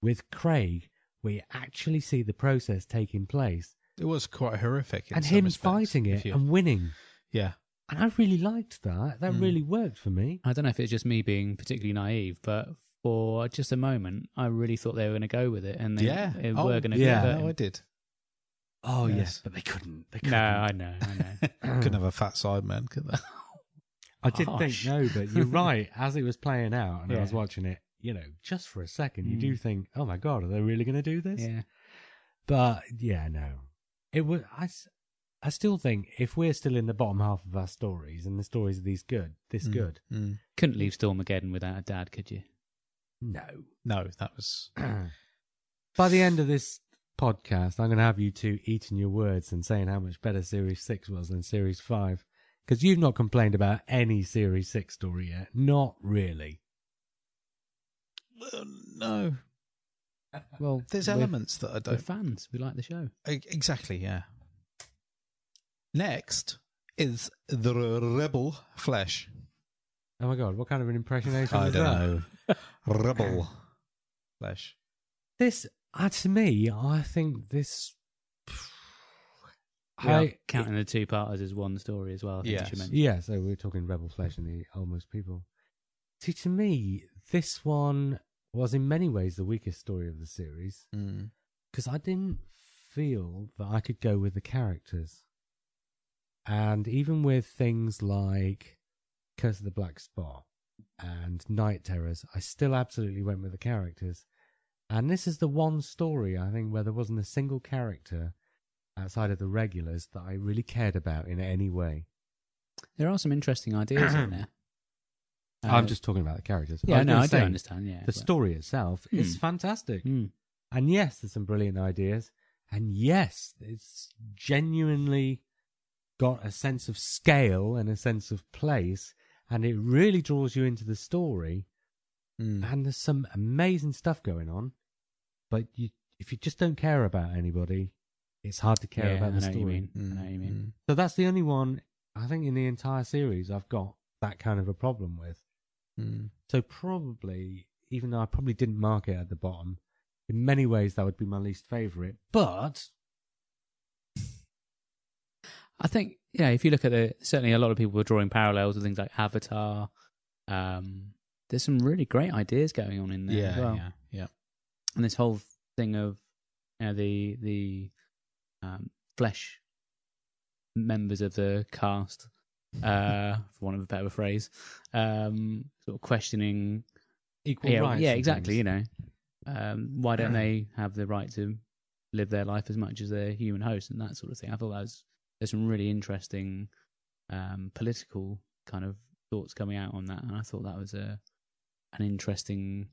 with Craig where you actually see the process taking place It was quite horrific. in and some him respects, fighting it you- and winning. yeah. And I really liked that. That Mm. really worked for me. I don't know if it's just me being particularly naive, but for just a moment, I really thought they were going to go with it, and they, yeah. they oh, were going to yeah. convert No, I did. Oh Yes. yes, but they couldn't. They couldn't. No, I know, I know. Couldn't have a fat side man, could they? I did Harsh. think no, but you're right. As it was playing out and I was watching it, you know, just for a second, you Mm. do think, "Oh my god, are they really going to do this?" yeah, But yeah, no. It was. I, s- I still think if we're still in the bottom half of our stories and the stories are these good, this Mm. good, Mm. couldn't leave Stormageddon without a dad, could you? no. No, that was. By the end of this podcast, I'm going to have you two eating your words and saying how much better Series 6 was than Series 5. Because you've not complained about any Series 6 story yet. Not really. Uh, no. Well, There's elements that I We're don't. fans. We like the show. Exactly, yeah. Next is the Rebel Flesh. Oh my god, what kind of an impersonation I was don't that? know. Rebel Flesh. This, uh, to me, I think this. We are I, counting the two parters as one story as well. I think Yes. you mentioned. Yeah, so we're talking Rebel Flesh and the Almost People. See, to me, this one was in many ways the weakest story of the series Mm. because I didn't feel that I could go with the characters. And even with things like Curse of the Black Spot and Night Terrors, I still absolutely went with the characters. And this is the one story, I think, where there wasn't a single character outside of the regulars that I really cared about in any way. There are some interesting ideas in there. I'm Uh, just talking about the characters. yeah, was no, I do understand. Yeah, The but- story itself is Hmm. fantastic. Mm. And yes, there's some brilliant ideas. And yes, it's genuinely got a sense of scale and a sense of place, and it really draws you into the story. Mm. And there's some amazing stuff going on, but you, if you just don't care about anybody, it's hard to care yeah, about I the know what you story. mean. I know what you mean. So that's the only one I think in the entire series I've got that kind of a problem with. Mm. So probably, even though I probably didn't mark it at the bottom, in many ways that would be my least favourite. But I think, yeah, if you look at the certainly a lot of people were drawing parallels with things like Avatar. Um, there's some really great ideas going on in there Yeah, as well, yeah, yeah. and this whole thing of you know, the the um, flesh members of the cast, uh, for want of a better phrase, um, sort of questioning equal yeah, rights. yeah, exactly. You know, um, why don't they have the right to live their life as much as their human host and that sort of thing? I thought that was there's some really interesting um, political kind of thoughts coming out on that, and I thought that was a an interesting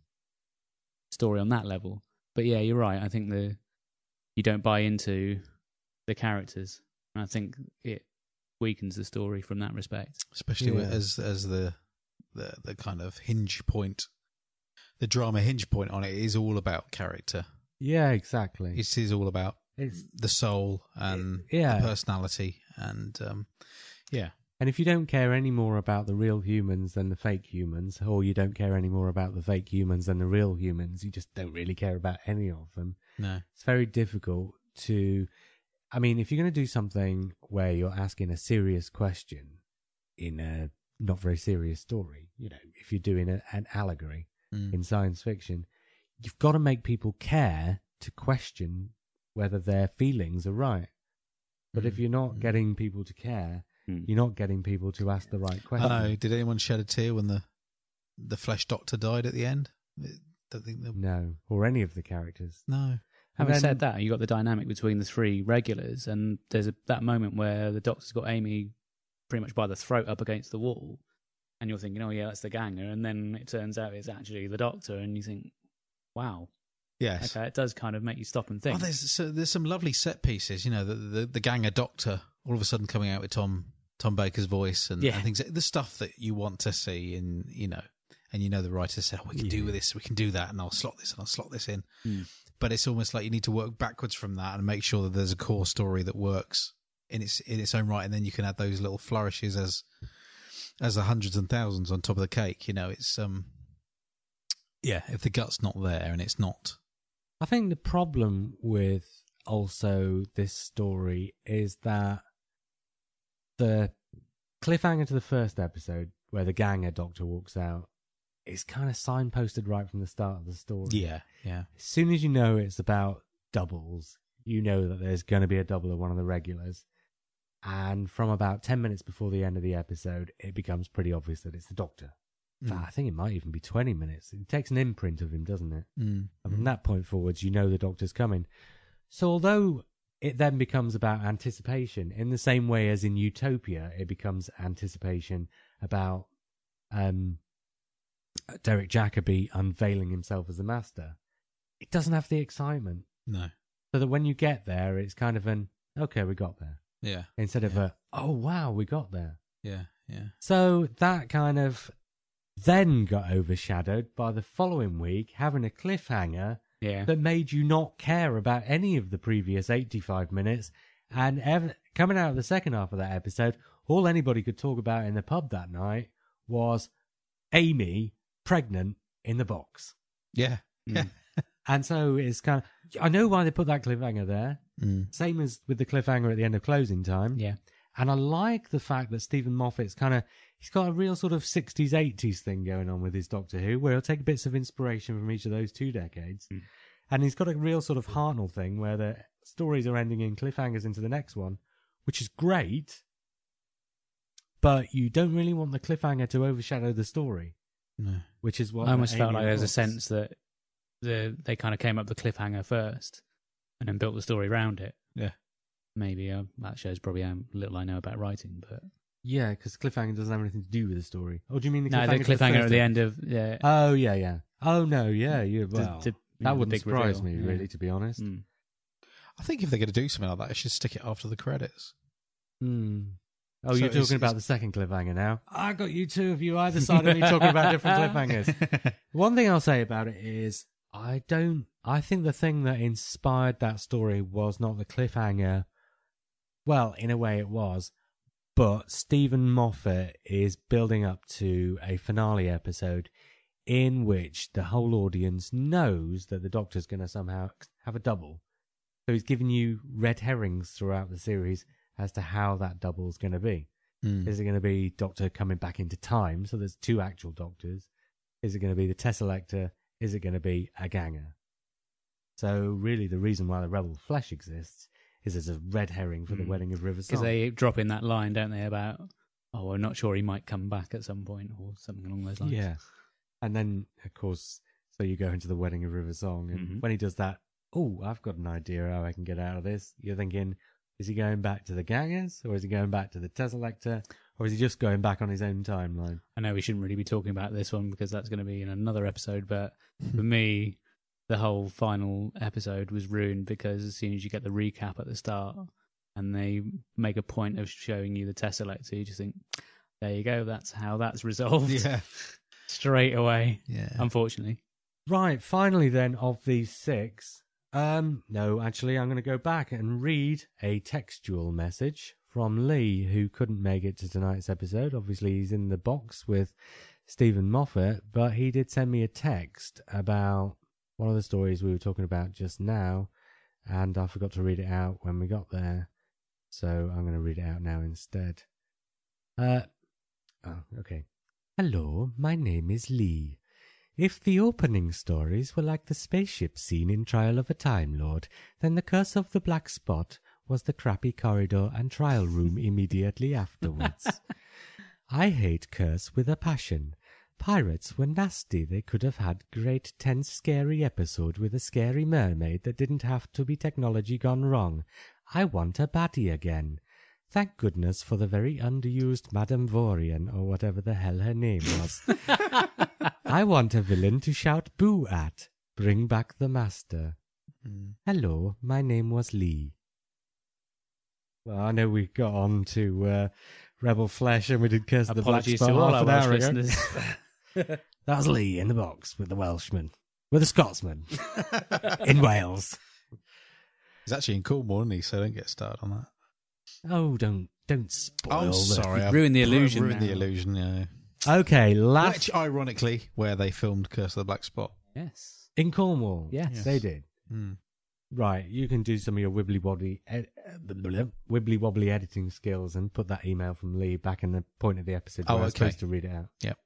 story on that level. But yeah, you're right. I think the you don't buy into the characters, and I think it weakens the story from that respect. especially Yeah. as as the, the the kind of hinge point, the drama hinge point on it is all about character. Yeah, exactly. It is all about It's, the soul and yeah. the personality, and um, yeah, and if you don't care any more about the real humans than the fake humans, or you don't care any more about the fake humans than the real humans, you just don't really care about any of them. no, it's very difficult to i mean if you're going to do something where you're asking a serious question in a not very serious story you know if you're doing a, an allegory Mm. in science fiction you've got to make people care to question whether their feelings are right but if Mm. you're not Mm. getting people to care Hmm. you're not getting people to ask the right I question know. Did anyone shed a tear when the the flesh doctor died at the end? I don't think the, no or any of the characters no. Having then- said that, you got the dynamic between the three regulars, and there's a, that moment where the doctor's got Amy pretty much by the throat up against the wall, and you're thinking, "Oh yeah, that's the ganger," and then it turns out it's actually the doctor, and you think, "Wow, Yes. okay, it does kind of make you stop and think." Oh, there's so there's some lovely set pieces. You know, the the, the ganger doctor all of a sudden coming out with Tom Tom Baker's voice and, Yeah. and things. The stuff that you want to see, in you know, and you know the writer said, oh, "We can do Yeah. with this, we can do that," and I'll slot this and I'll slot this in. Hmm. But it's almost like you need to work backwards from that and make sure that there's a core story that works in its in its own right, and then you can add those little flourishes as as the hundreds and thousands on top of the cake. You know, it's um, yeah. If the gut's not there and it's not I think the problem with also this story is that the cliffhanger to the first episode, where the ganger doctor walks out, is kind of signposted right from the start of the story. yeah, yeah. As soon as you know it's about doubles, you know that there's going to be a double of one of the regulars. And from about 10 minutes before the end of the episode, it becomes pretty obvious that it's the doctor. Fact, I think it might even be 20 minutes. It takes an imprint of him, doesn't it? Mm. And from that point forwards, you know the doctor's coming. So although it then becomes about anticipation, in the same way as in Utopia, it becomes anticipation about um, Derek Jacobi unveiling himself as the master. It doesn't have the excitement, No. so that when you get there, it's kind of an okay, we got there, Yeah. instead of Yeah. a oh wow, we got there. Yeah. Yeah. So that kind of then got overshadowed by the following week having a cliffhanger yeah, that made you not care about any of the previous 85 minutes. And ev- coming out of the second half of that episode, all anybody could talk about in the pub that night was Amy pregnant in the box. Yeah. Mm. And so it's kind of, I know why they put that cliffhanger there. Mm. Same as with the cliffhanger at the end of closing time. yeah, And I like the fact that Steven Moffat's kind of he's got a real sort of 60s 80s thing going on with his Doctor Who where he'll take bits of inspiration from each of those two decades. Mm. And he's got a real sort of Hartnell thing where the stories are ending in cliffhangers into the next one, which is great. But you don't really want the cliffhanger to overshadow the story, No. which is what I almost felt like there's a sense that the they kind of came up the cliffhanger first, and then built the story around it. Yeah. Maybe uh, that shows probably how little I know about writing, but Yeah, because cliffhanger doesn't have anything to do with the story. Oh, do you mean the no, cliffhanger? the cliffhanger at the end of yeah, Oh yeah, yeah. Oh no, yeah, you well. the- you know, that wouldn't surprise reveal. me, Yeah. really, to be honest. Mm. I think if they're going to do something like that, they should stick it after the credits. Hmm. Oh, So you're it's- talking about it's- the second cliffhanger now. I got you two of you either side of me talking about different cliffhangers. One thing I'll say about it is I don't. I think the thing that inspired that story was not the cliffhanger. Well, in a way, it was, but Steven Moffat is building up to a finale episode in which the whole audience knows that the Doctor's going to somehow have a double. So he's giving you red herrings throughout the series as to how that double is going to be. Hmm. Is it going to be Doctor coming back into time? So there's two actual Doctors. Is it going to be the Teselecta? Is it going to be a ganger? So really, the reason why the Rebel Flesh exists is as a red herring for the Mm. wedding of River Because Song. they drop in that line, don't they, about, oh, we're not sure he might come back at some point or something along those lines. Yeah, and then of course, so you go into the wedding of River Song, and Mhm. when he does that, oh, I've got an idea how I can get out of this. You're thinking, is he going back to the gangers, or is he going back to the Teselecta, or is he just going back on his own timeline? I know we shouldn't really be talking about this one because that's going to be in another episode, but for me, the whole final episode was ruined because as soon as you get the recap at the start and they make a point of showing you the Teselecta, you just think, there you go, that's how that's resolved Yeah, straight away, yeah. unfortunately. Right, finally then of these six. Um no, actually I'm going to go back and read a textual message from Lee who couldn't make it to tonight's episode. Obviously he's in the box with Steven Moffat, but he did send me a text about one of the stories we were talking about just now and I forgot to read it out when we got there. So I'm going to read it out now instead. Uh oh, okay. Hello, my name is Lee. If the opening stories were like the spaceship scene in Trial of a Time Lord, then the Curse of the Black Spot was the crappy corridor and trial room immediately afterwards. I hate Curse with a passion. Pirates were nasty. They could have had great tense scary episode with a scary mermaid that didn't have to be technology gone wrong. I want a baddie again. Thank goodness for the very underused Madame Vorian, or whatever the hell her name was. I want a villain to shout boo at. Bring back the master. Hmm. Hello, my name was Lee. Well, I know we got on to uh, Rebel Flesh and we did Curse of the Black Spot half an hour ago. listeners. That was Lee in the box with the Welshman. With the Scotsman. in Wales. He's actually in Cornwall, isn't he? So don't get started on that. Oh, don't don't spoil I'm the- sorry, I've the illusion Ruined the illusion. Yeah. Okay, last Which, ironically, where they filmed Curse of the Black Spot. yes. in Cornwall. Yes. They did. Hmm. Right, you can do some of your wibbly wobbly, ed- uh, wibbly wobbly editing skills and put that email from Lee back in the point of the episode where Oh, I was okay. supposed to read it out. Yep.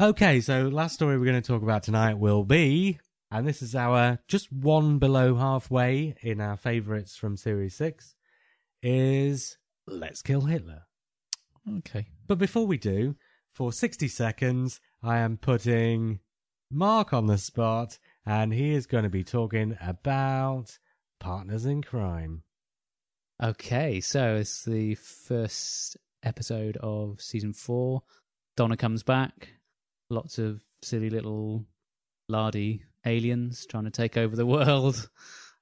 Okay, so last story we're going to talk about tonight will be, and this is our just one below halfway in our favourites from Series 6, is Let's Kill Hitler. Okay. But before we do, for 60 seconds, I am putting Mark on the spot, and he is going to be talking about partners in crime. Okay, so it's the first episode of season four. Donna comes back. Lots of silly little lardy aliens trying to take over the world.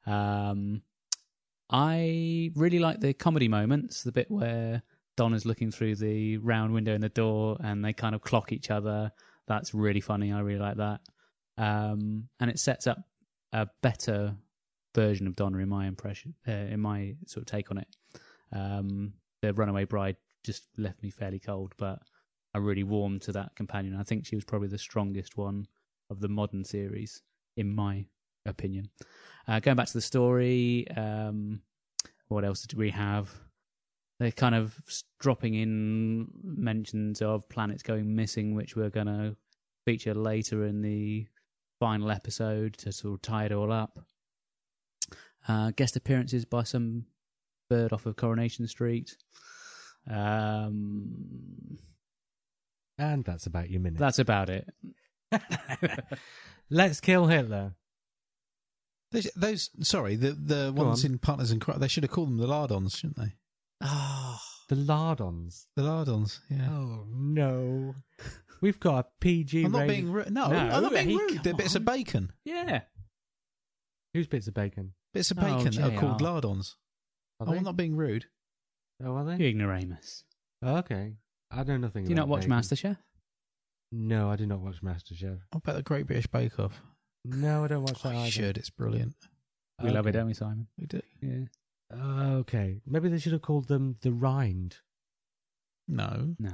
Um, I really like the comedy moments, the bit where Don is looking through the round window in the door and they kind of clock each other. That's really funny. I really like that. Um, and it sets up a better version of Donna in my impression, uh, in my sort of take on it. Um, the Runaway Bride just left me fairly cold, but I really warmed to that companion. I think she was probably the strongest one of the modern series, in my opinion. Uh, going back to the story, um, what else did we have? They're kind of dropping in mentions of planets going missing, which we're going to feature later in the final episode to sort of tie it all up. Uh, guest appearances by some bird off of Coronation Street. Um, And that's about your minute. that's about it. Let's Kill Hitler. They Those, sorry, the the Go ones on. in Partners in Crime, they should have called them the Lardons, shouldn't they? Oh, The Lardons. The Lardons, yeah. Oh, no. We've got a PG I'm not rated- being rude. No, No, I'm not being hey, rude. come They're bits of bacon. yeah. Who's bits of bacon? Bits of Oh, bacon that are called lardons. Are Oh. I'm not being rude. Oh, are You they? ignoramus. Oh, okay. I know nothing. Do you not watch bacon. MasterChef? No, I do not watch MasterChef. What about the Great British Bake Off? No, I don't watch that Oh, you either. should. It's brilliant. We love it, don't we, Simon? We do. Yeah. Okay, maybe they should have called them the rind. No. No.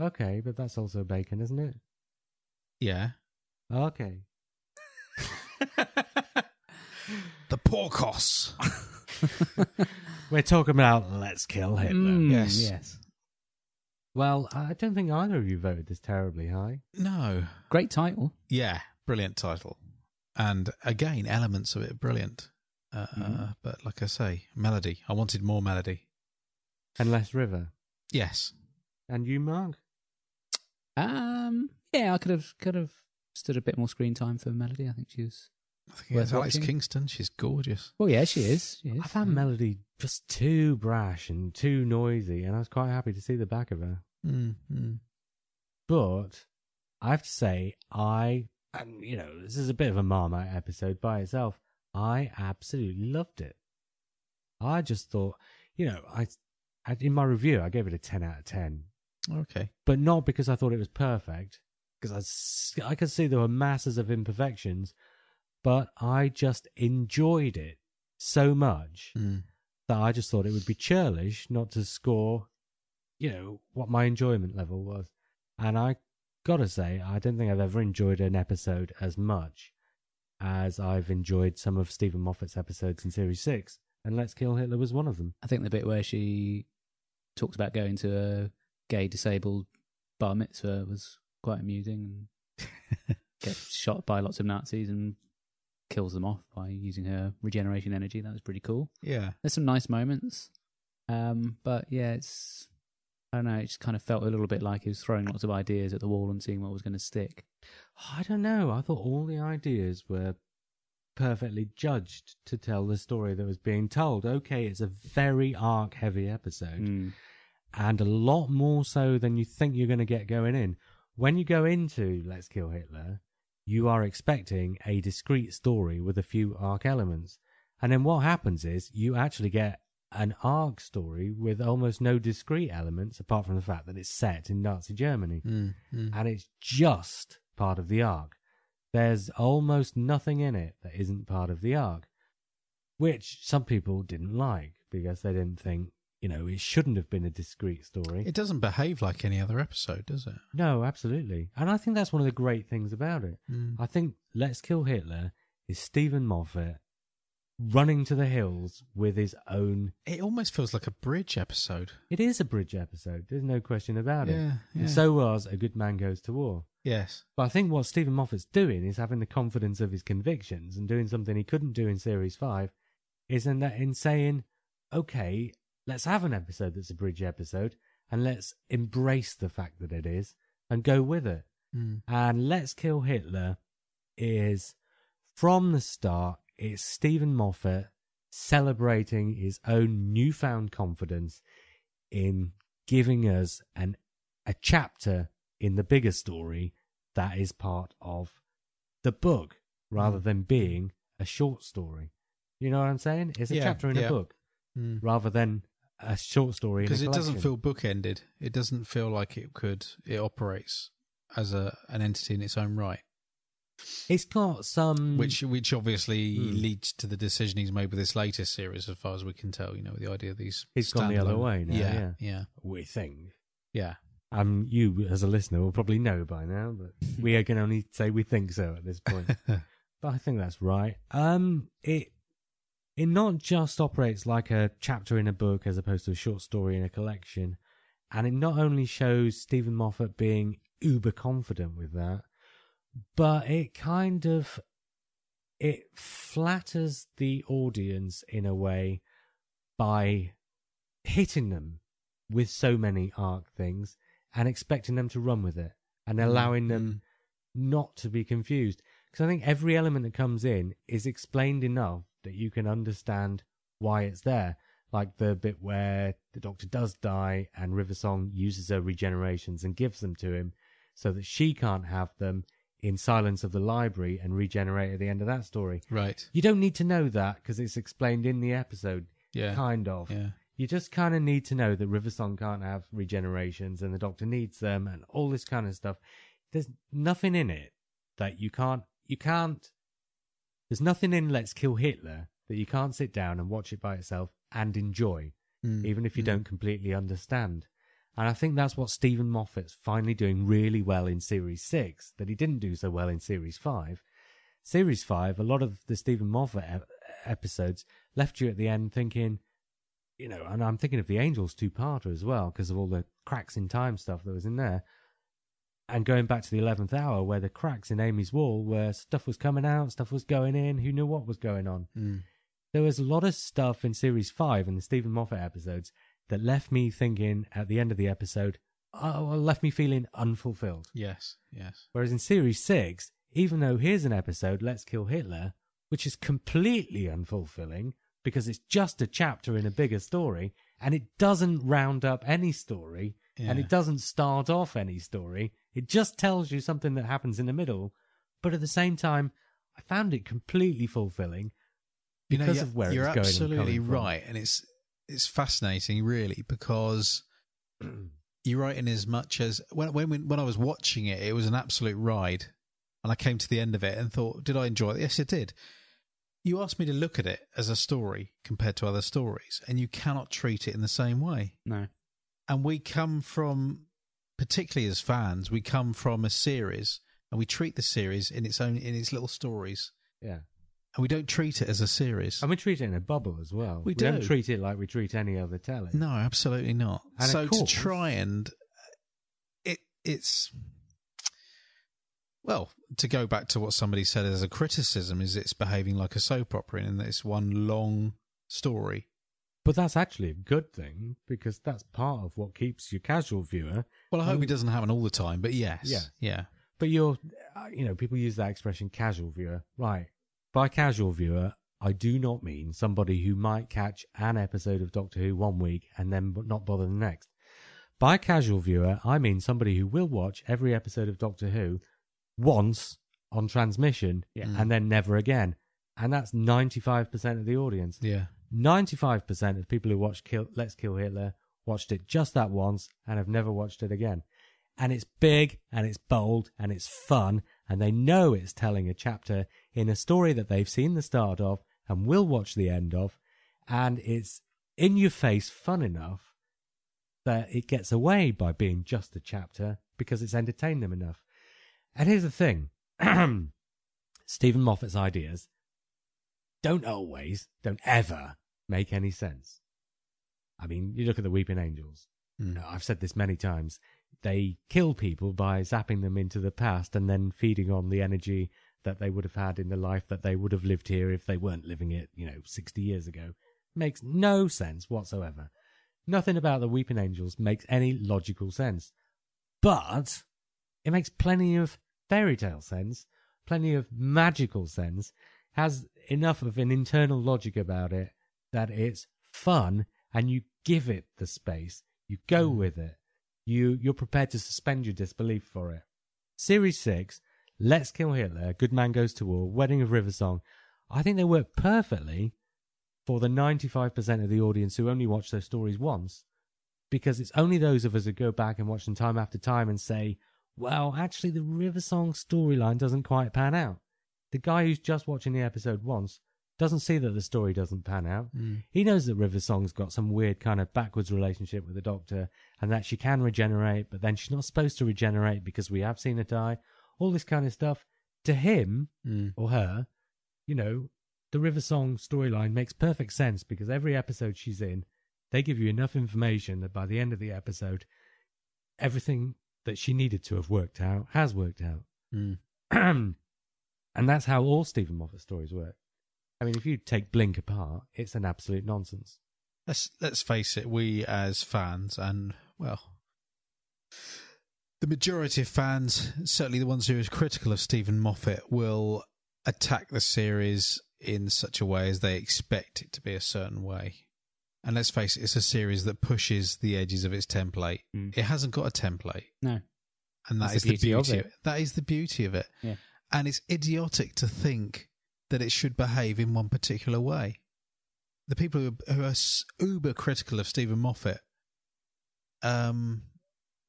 Okay, but that's also bacon, isn't it? Yeah. Okay. The porkos. We're talking about Let's Kill Hitler. Mm, Yes. Yes. Well, I don't think either of you voted this terribly high. No. Great title. Yeah. Brilliant title. And again, elements of it brilliant. Uh, Mhm. But like I say, melody. I wanted more melody. And Less River. Yes. And you, Mark? Um. Yeah, I could have could have stood a bit more screen time for Melody. I think she was. I think Worth it's Alex watching. Kingston. She's gorgeous. Well, yeah, she is. She is. I found Mm. Melody just too brash and too noisy, and I was quite happy to see the back of her. Mm, mm. But I have to say, I, and you know, this is a bit of a Marmite episode by itself. I absolutely loved it. I just thought, you know, I, I in my review, I gave it a 10 out of 10. Okay. but not because I thought it was perfect, because I, I could see there were masses of imperfections, but I just enjoyed it so much Mm. that I just thought it would be churlish not to score, you know, what my enjoyment level was. And I gotta say, I don't think I've ever enjoyed an episode as much as I've enjoyed some of Steven Moffat's episodes in Series 6. And Let's Kill Hitler was one of them. I think the bit where she talks about going to a gay disabled bar mitzvah was quite amusing and gets shot by lots of Nazis and kills them off by using her regeneration energy. That was pretty cool. Yeah. There's some nice moments. Um, but yeah, it's I don't know, it just kind of felt a little bit like he was throwing lots of ideas at the wall and seeing what was going to stick. I don't know. I thought all the ideas were perfectly judged to tell the story that was being told. Okay, it's a very arc heavy episode, Mm. and a lot more so than you think you're going to get going in. When you go into Let's Kill Hitler, you are expecting a discrete story with a few arc elements. And then what happens is you actually get an arc story with almost no discrete elements apart from the fact that it's set in Nazi Germany Mm, mm. and it's just part of the arc. There's almost nothing in it that isn't part of the arc, which some people didn't like because they didn't think, you know, it shouldn't have been a discrete story. It doesn't behave like any other episode, does it? no, absolutely. And I think that's one of the great things about it. Mm. I think Let's Kill Hitler is Steven Moffat running to the hills with his own. It almost feels like a bridge episode. It is a bridge episode, there's no question about it. Yeah, yeah. And so was A Good Man Goes to War. Yes. But I think what Steven Moffat's doing is having the confidence of his convictions and doing something he couldn't do in series five, is in that in saying, okay, let's have an episode that's a bridge episode and let's embrace the fact that it is and go with it. Mm. And Let's Kill Hitler is from the start, it's Steven Moffat celebrating his own newfound confidence in giving us an a chapter in the bigger story that is part of the book rather than being a short story. You know what I'm saying? It's a Yeah, chapter in yeah. a book Mm. rather than a short story Because it doesn't feel bookended. It doesn't feel like it could. It operates as a an entity in its own right, It's got some which which obviously Mm. leads to the decision he's made with this latest series, as far as we can tell. You know, with the idea of these. He's gone the other way now, Yeah, yeah. yeah, we think. yeah. Um, you as a listener will probably know by now, but we can only say we think so at this point. but I think that's right. Um, it it not just operates like a chapter in a book as opposed to a short story in a collection, and it not only shows Steven Moffat being uber confident with that, but it kind of it flatters the audience in a way by hitting them with so many arc things and expecting them to run with it and mm, allowing them mm. not to be confused. Because I think every element that comes in is explained enough that you can understand why it's there. Like the bit where the doctor does die and River Song uses her regenerations and gives them to him so that she can't have them in Silence of the Library and regenerate at the end of that story. Right. You don't need to know that because it's explained in the episode, Yeah. kind of. Yeah. You just kind of need to know that River Song can't have regenerations and the Doctor needs them and all this kind of stuff. There's nothing in it that you can't. You can't. There's nothing in Let's Kill Hitler that you can't sit down and watch it by itself and enjoy, Mm. even if you Mm. don't completely understand. And I think that's what Steven Moffat's finally doing really well in Series 6 that he didn't do so well in Series 5. Series 5, a lot of the Steven Moffat ep- episodes left you at the end thinking, you know, and I'm thinking of the Angels two-parter as well because of all the cracks in time stuff that was in there. And going back to the 11th hour where the cracks in Amy's wall where stuff was coming out, stuff was going in, who knew what was going on Mm. there was a lot of stuff in series five in the Steven Moffat episodes that left me thinking at the end of the episode, oh, well, left me feeling unfulfilled. Yes. Yes. Whereas in series six, even though here's an episode, Let's Kill Hitler, which is completely unfulfilling because it's just a chapter in a bigger story and it doesn't round up any story and it doesn't start off any story. It just tells you something that happens in the middle. But at the same time, I found it completely fulfilling You know, because of where you're it's going and absolutely right, and it's it's fascinating, really, because you're right in as much as when when we- when I was watching it, it was an absolute ride, and I came to the end of it and thought, did I enjoy it? Yes, I did. You asked me to look at it as a story compared to other stories, and you cannot treat it in the same way. No. And we come from, particularly as fans, we come from a series, and we treat the series in its own in its little stories, Yeah. and we don't treat it as a series. And we treat it in a bubble as well. We don't treat it like we treat any other telly. No, absolutely not. And so to try and uh, it it's well to go back to what somebody said as a criticism is it's behaving like a soap opera in that it's one long story. But that's actually a good thing because that's part of what keeps your casual viewer. Well, I hope Um, it doesn't happen all the time, but yes, Yeah. yeah, But you're, uh, you know, people use that expression casual viewer. Right. By casual viewer, I do not mean somebody who might catch an episode of Doctor Who one week and then not bother the next. By casual viewer, I mean somebody who will watch every episode of Doctor Who once on transmission Yeah. and then never again. And that's 95% of the audience. yeah. 95% of people who watched Kill, Let's Kill Hitler watched it just that once and have never watched it again. And it's big and it's bold and it's fun and they know it's telling a chapter in a story that they've seen the start of and will watch the end of. And it's in your face fun enough that it gets away by being just a chapter because it's entertained them enough. And here's the thing Steven Moffat's ideas don't always, don't ever make any sense. I mean, you look at the Weeping Angels. Mm. I've said this many times. They kill people by zapping them into the past and then feeding on the energy that they would have had in the life that they would have lived here if they weren't living it, you know, 60 years ago. Makes no sense whatsoever. Nothing about the Weeping Angels makes any logical sense. But it makes plenty of fairy tale sense, plenty of magical sense, has enough of an internal logic about it that it's fun and you give it the space. You go mm. with it. You you're prepared to suspend your disbelief for it. Series six, Let's Kill Hitler, Good Man Goes to War, Wedding of River Song. I think they work perfectly for the 95% of the audience who only watch those stories once, because it's only those of us who go back and watch them time after time and say, well, actually, the River Song storyline doesn't quite pan out. The guy who's just watching the episode once doesn't see that the story doesn't pan out. Mm. He knows that River Song's got some weird kind of backwards relationship with the Doctor and that she can regenerate, but then she's not supposed to regenerate because we have seen her die. All this kind of stuff. To him, Mm. or her, you know, the River Song storyline makes perfect sense because every episode she's in, they give you enough information that by the end of the episode, everything that she needed to have worked out has worked out. Mm. and that's how all Steven Moffat stories work. I mean, if you take Blink apart, it's an absolute nonsense. let's let's face it, we as fans and well the majority of fans, certainly the ones who are critical of Steven Moffat, will attack the series in such a way as they expect it to be a certain way. And let's face it, it's a series that pushes the edges of its template. Mm. It hasn't got a template. No. and that That's is the the beauty beauty. of of it. it. That is the beauty of it. Yeah. And it's idiotic to think that it should behave in one particular way. The people who are, who are uber critical of Steven Moffat um,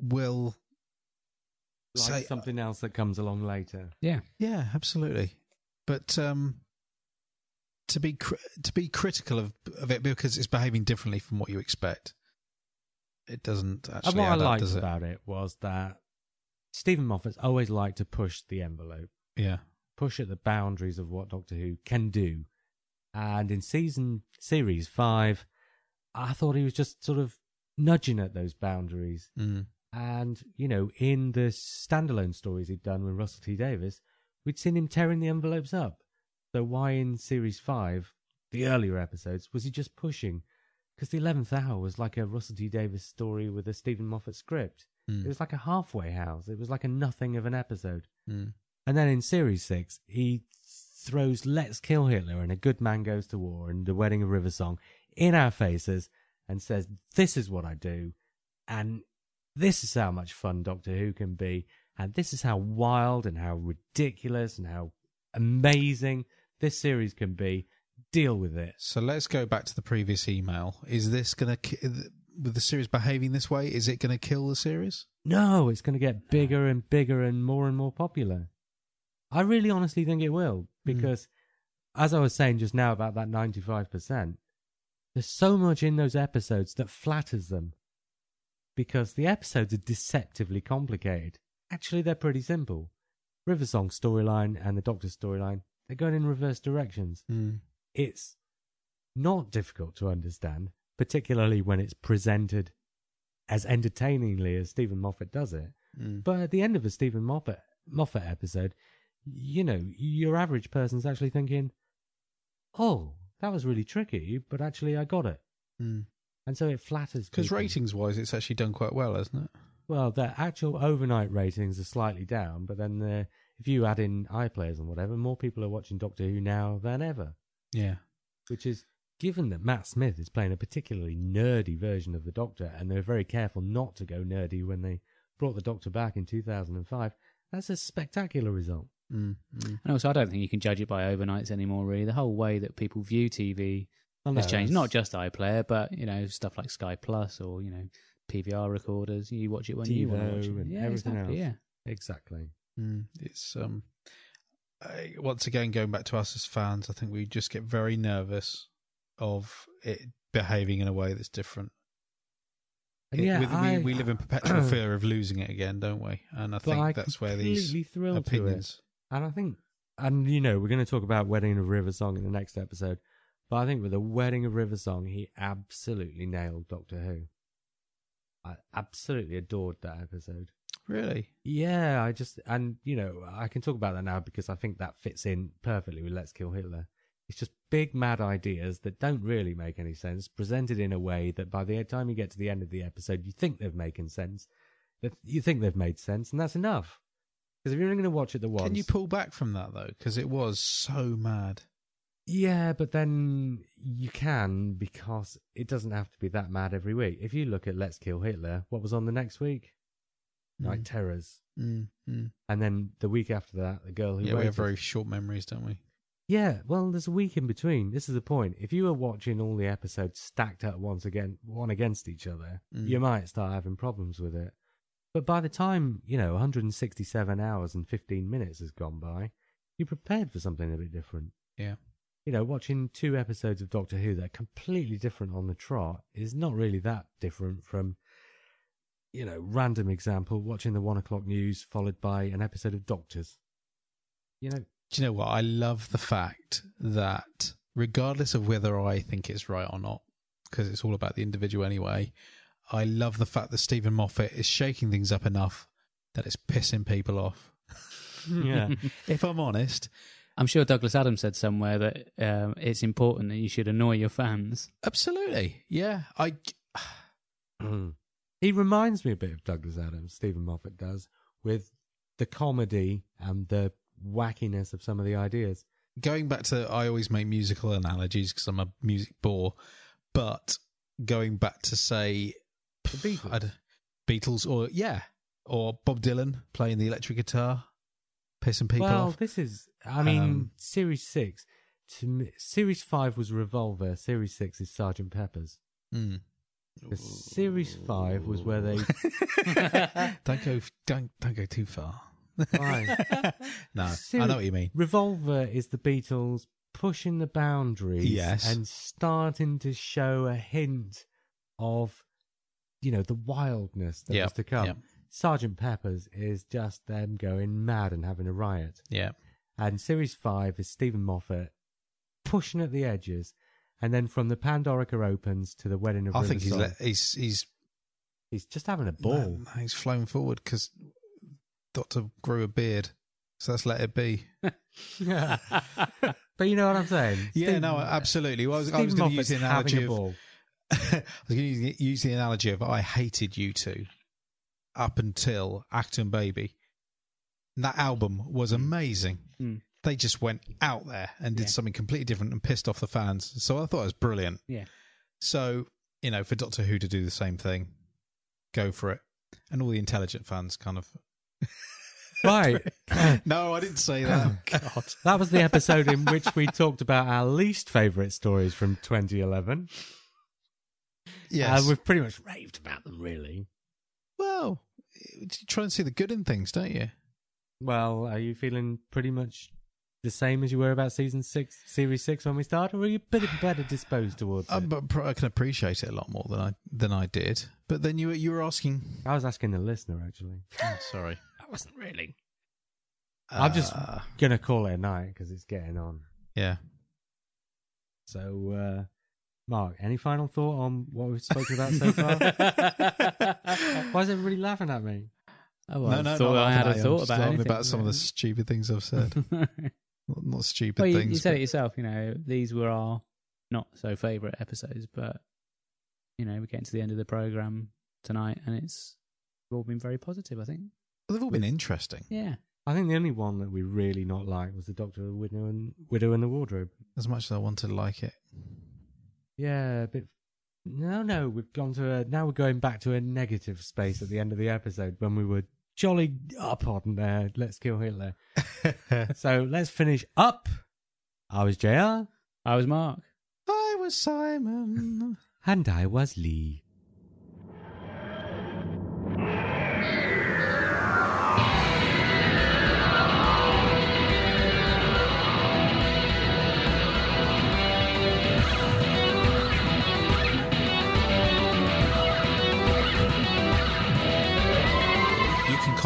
will Like say something else that comes along later. Yeah. Yeah, absolutely. But um, to be cr- to be critical of of it because it's behaving differently from what you expect, it doesn't And actually. what I add up, liked does it? about it was that Steven Moffat's always liked to push the envelope, Yeah. Push at the boundaries of what Doctor Who can do. And in season series five, I thought he was just sort of nudging at those boundaries. Mm. And, you know, in the standalone stories he'd done with Russell T Davies, we'd seen him tearing the envelopes up. So why in series five, the earlier episodes, was he just pushing? Because the 11th hour was like a Russell T Davies story with a Steven Moffat script. Mm. It was like a halfway house. It was like a nothing of an episode. Mm. And then in series six, he throws Let's Kill Hitler and A Good Man Goes to War and The Wedding of River Song in our faces and says, This is what I do. And this is how much fun Doctor Who can be. And this is how wild and how ridiculous and how amazing this series can be. Deal with it. So let's go back to the previous email. Is this going to with the series behaving this way? Is it going to kill the series? No, it's going to get bigger and bigger and more and more popular. I really honestly think it will because, as I was saying just now about that 95%, there's so much in those episodes that flatters them because the episodes are deceptively complicated. Actually, they're pretty simple. River Song storyline and the Doctor storyline, they're going in reverse directions. Mm. It's not difficult to understand, particularly when it's presented as entertainingly as Steven Moffat does it. Mm. But at the end of a Steven Moffat Moffat episode, you know, your average person's actually thinking, "Oh, that was really tricky, but actually I got it." Mm. And so it flatters Because ratings wise, it's actually done quite well, hasn't it? Well, the actual overnight ratings are slightly down, but then the, if you add in iPlayers and whatever, more people are watching Doctor Who now than ever. Yeah. Which is given that Matt Smith is playing a particularly nerdy version of the Doctor, and they were very careful not to go nerdy when they brought the Doctor back in 2005. That's a spectacular result. Mm. Mm. And also, I don't think you can judge it by overnights anymore. Really, the whole way that people view TV Well, has changed. that's- Not just iPlayer, but you know stuff like Sky Plus or you know PVR recorders. You watch it when you want to watch it. and yeah, everything exactly, else. Yeah. exactly. Mm. It's um. I, once again, going back to us as fans, I think we just get very nervous of it behaving in a way that's different. And It- yeah, we, I, we, we live in perpetual fear of losing it again, don't we? And I think I that's where these completely to it. opinions. And I think, and you know, we're going to talk about Wedding of River Song in the next episode. But I think with the Wedding of River Song, he absolutely nailed Doctor Who. I absolutely adored that episode. Really? Yeah, I just, and you know, I can talk about that now because I think that fits in perfectly with Let's Kill Hitler. It's just big, mad ideas that don't really make any sense, presented in a way that by the time you get to the end of the episode, you think they've making sense. That you think they've made sense, and that's enough. Because if you're only going to watch it the once, Can you pull back from that though? Because it was so mad. Yeah, but then you can because it doesn't have to be that mad every week. If you look at Let's Kill Hitler, what was on the next week? Night Mm. Terrors. Mm, mm. And then the week after that, the girl who Yeah, we have very short memories, don't we? Yeah, well, there's a week in between. This is the point. If you were watching all the episodes stacked up once again, one against each other, Mm. you might start having problems with it. But by the time you know 167 hours and 15 minutes has gone by, you're prepared for something a bit different. Yeah. You know, watching two episodes of Doctor Who that are completely different on the trot is not really that different from, you know, random example, watching the one o'clock news followed by an episode of Doctors. You know, Do you know what? I love the fact that regardless of whether I think it's right or not, because it's all about the individual anyway, I love the fact that Steven Moffat is shaking things up enough that it's pissing people off. yeah. If I'm honest, I'm sure Douglas Adams said somewhere that um, it's important that you should annoy your fans. absolutely. Yeah. I Mm. he reminds me a bit of Douglas Adams, Steven Moffat does, with the comedy and the wackiness of some of the ideas. going back to I always make musical analogies because I'm a music bore, but going back to say The Beatles. I'd- Beatles or yeah, or Bob Dylan playing the electric guitar, pissing people well, off. this is. I mean, Um, Series Six. To me, Series Five was Revolver. Series Six is Sergeant Pepper's. Mm. Series Five was where they. don't go, don't don't go too far. No, I know what you mean. Revolver is the Beatles pushing the boundaries Yes. and starting to show a hint of, you know, the wildness that Yep, was to come. yep. Sergeant Pepper's is just them going mad and having a riot. Yeah, And Series 5 is Steven Moffat pushing at the edges. And then from the Pandorica opens to the wedding of I think he's let, he's he's he's just having a ball. no, he's flown forward because Doctor grew a beard, so let's let it be. but you know what I'm saying? Yeah, Stephen- no, absolutely. Well, I was, I Stephen was going to use the analogy of ball. I was going to use the analogy of I hated U2 up until Achtung Baby. And that album was amazing. Mm. They just went out there and did Yeah. something completely different and pissed off the fans. So I thought it was brilliant. Yeah. So, you know, for Doctor Who to do the same thing, go for it. And all the intelligent fans kind of. Right. no, I didn't say that. God. That was the episode in which we talked about our least favourite stories from 2011. Yes. Uh, we've pretty much raved about them, really. well, you try and see the good in things, don't you? Well, are you feeling pretty much the same as you were about season six, series six when we started, or are you a bit better disposed towards I, it? I can appreciate it a lot more than I than I did. But then you were- you were asking. I was asking the listener, actually. Oh, sorry, I wasn't really. I'm just Uh, going to call it a night because it's getting on. yeah. So, uh, Mark, any final thought on what we've spoken about so far? Why is everybody laughing at me? Oh, well, no, I no, thought not I had a at you. I'm thought about anything. about some of the stupid things I've said. not, not stupid well, you, things. you said but- it yourself. You know, these were our not so favourite episodes, but you know, we're getting to the end of the program tonight, and it's all been very positive. I think. Well, they've all been interesting. Yeah. I think the only one that we really not liked was the Doctor Widow and Widow in the Wardrobe. As much as I wanted to like it. Yeah, a bit. No, no, we've gone to a. Now we're going back to a negative space at the end of the episode when we were jolly up on there. Let's kill Hitler. so let's finish up. I was JR. I was Mark. I was Simon. And I was Lee.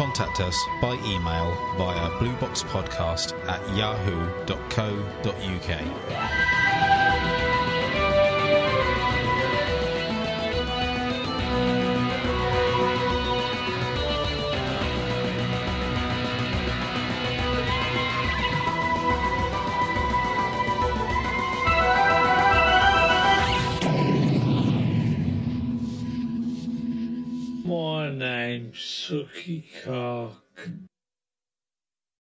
Contact us by email via blueboxpodcast at yahoo.co.uk. Suki Cock.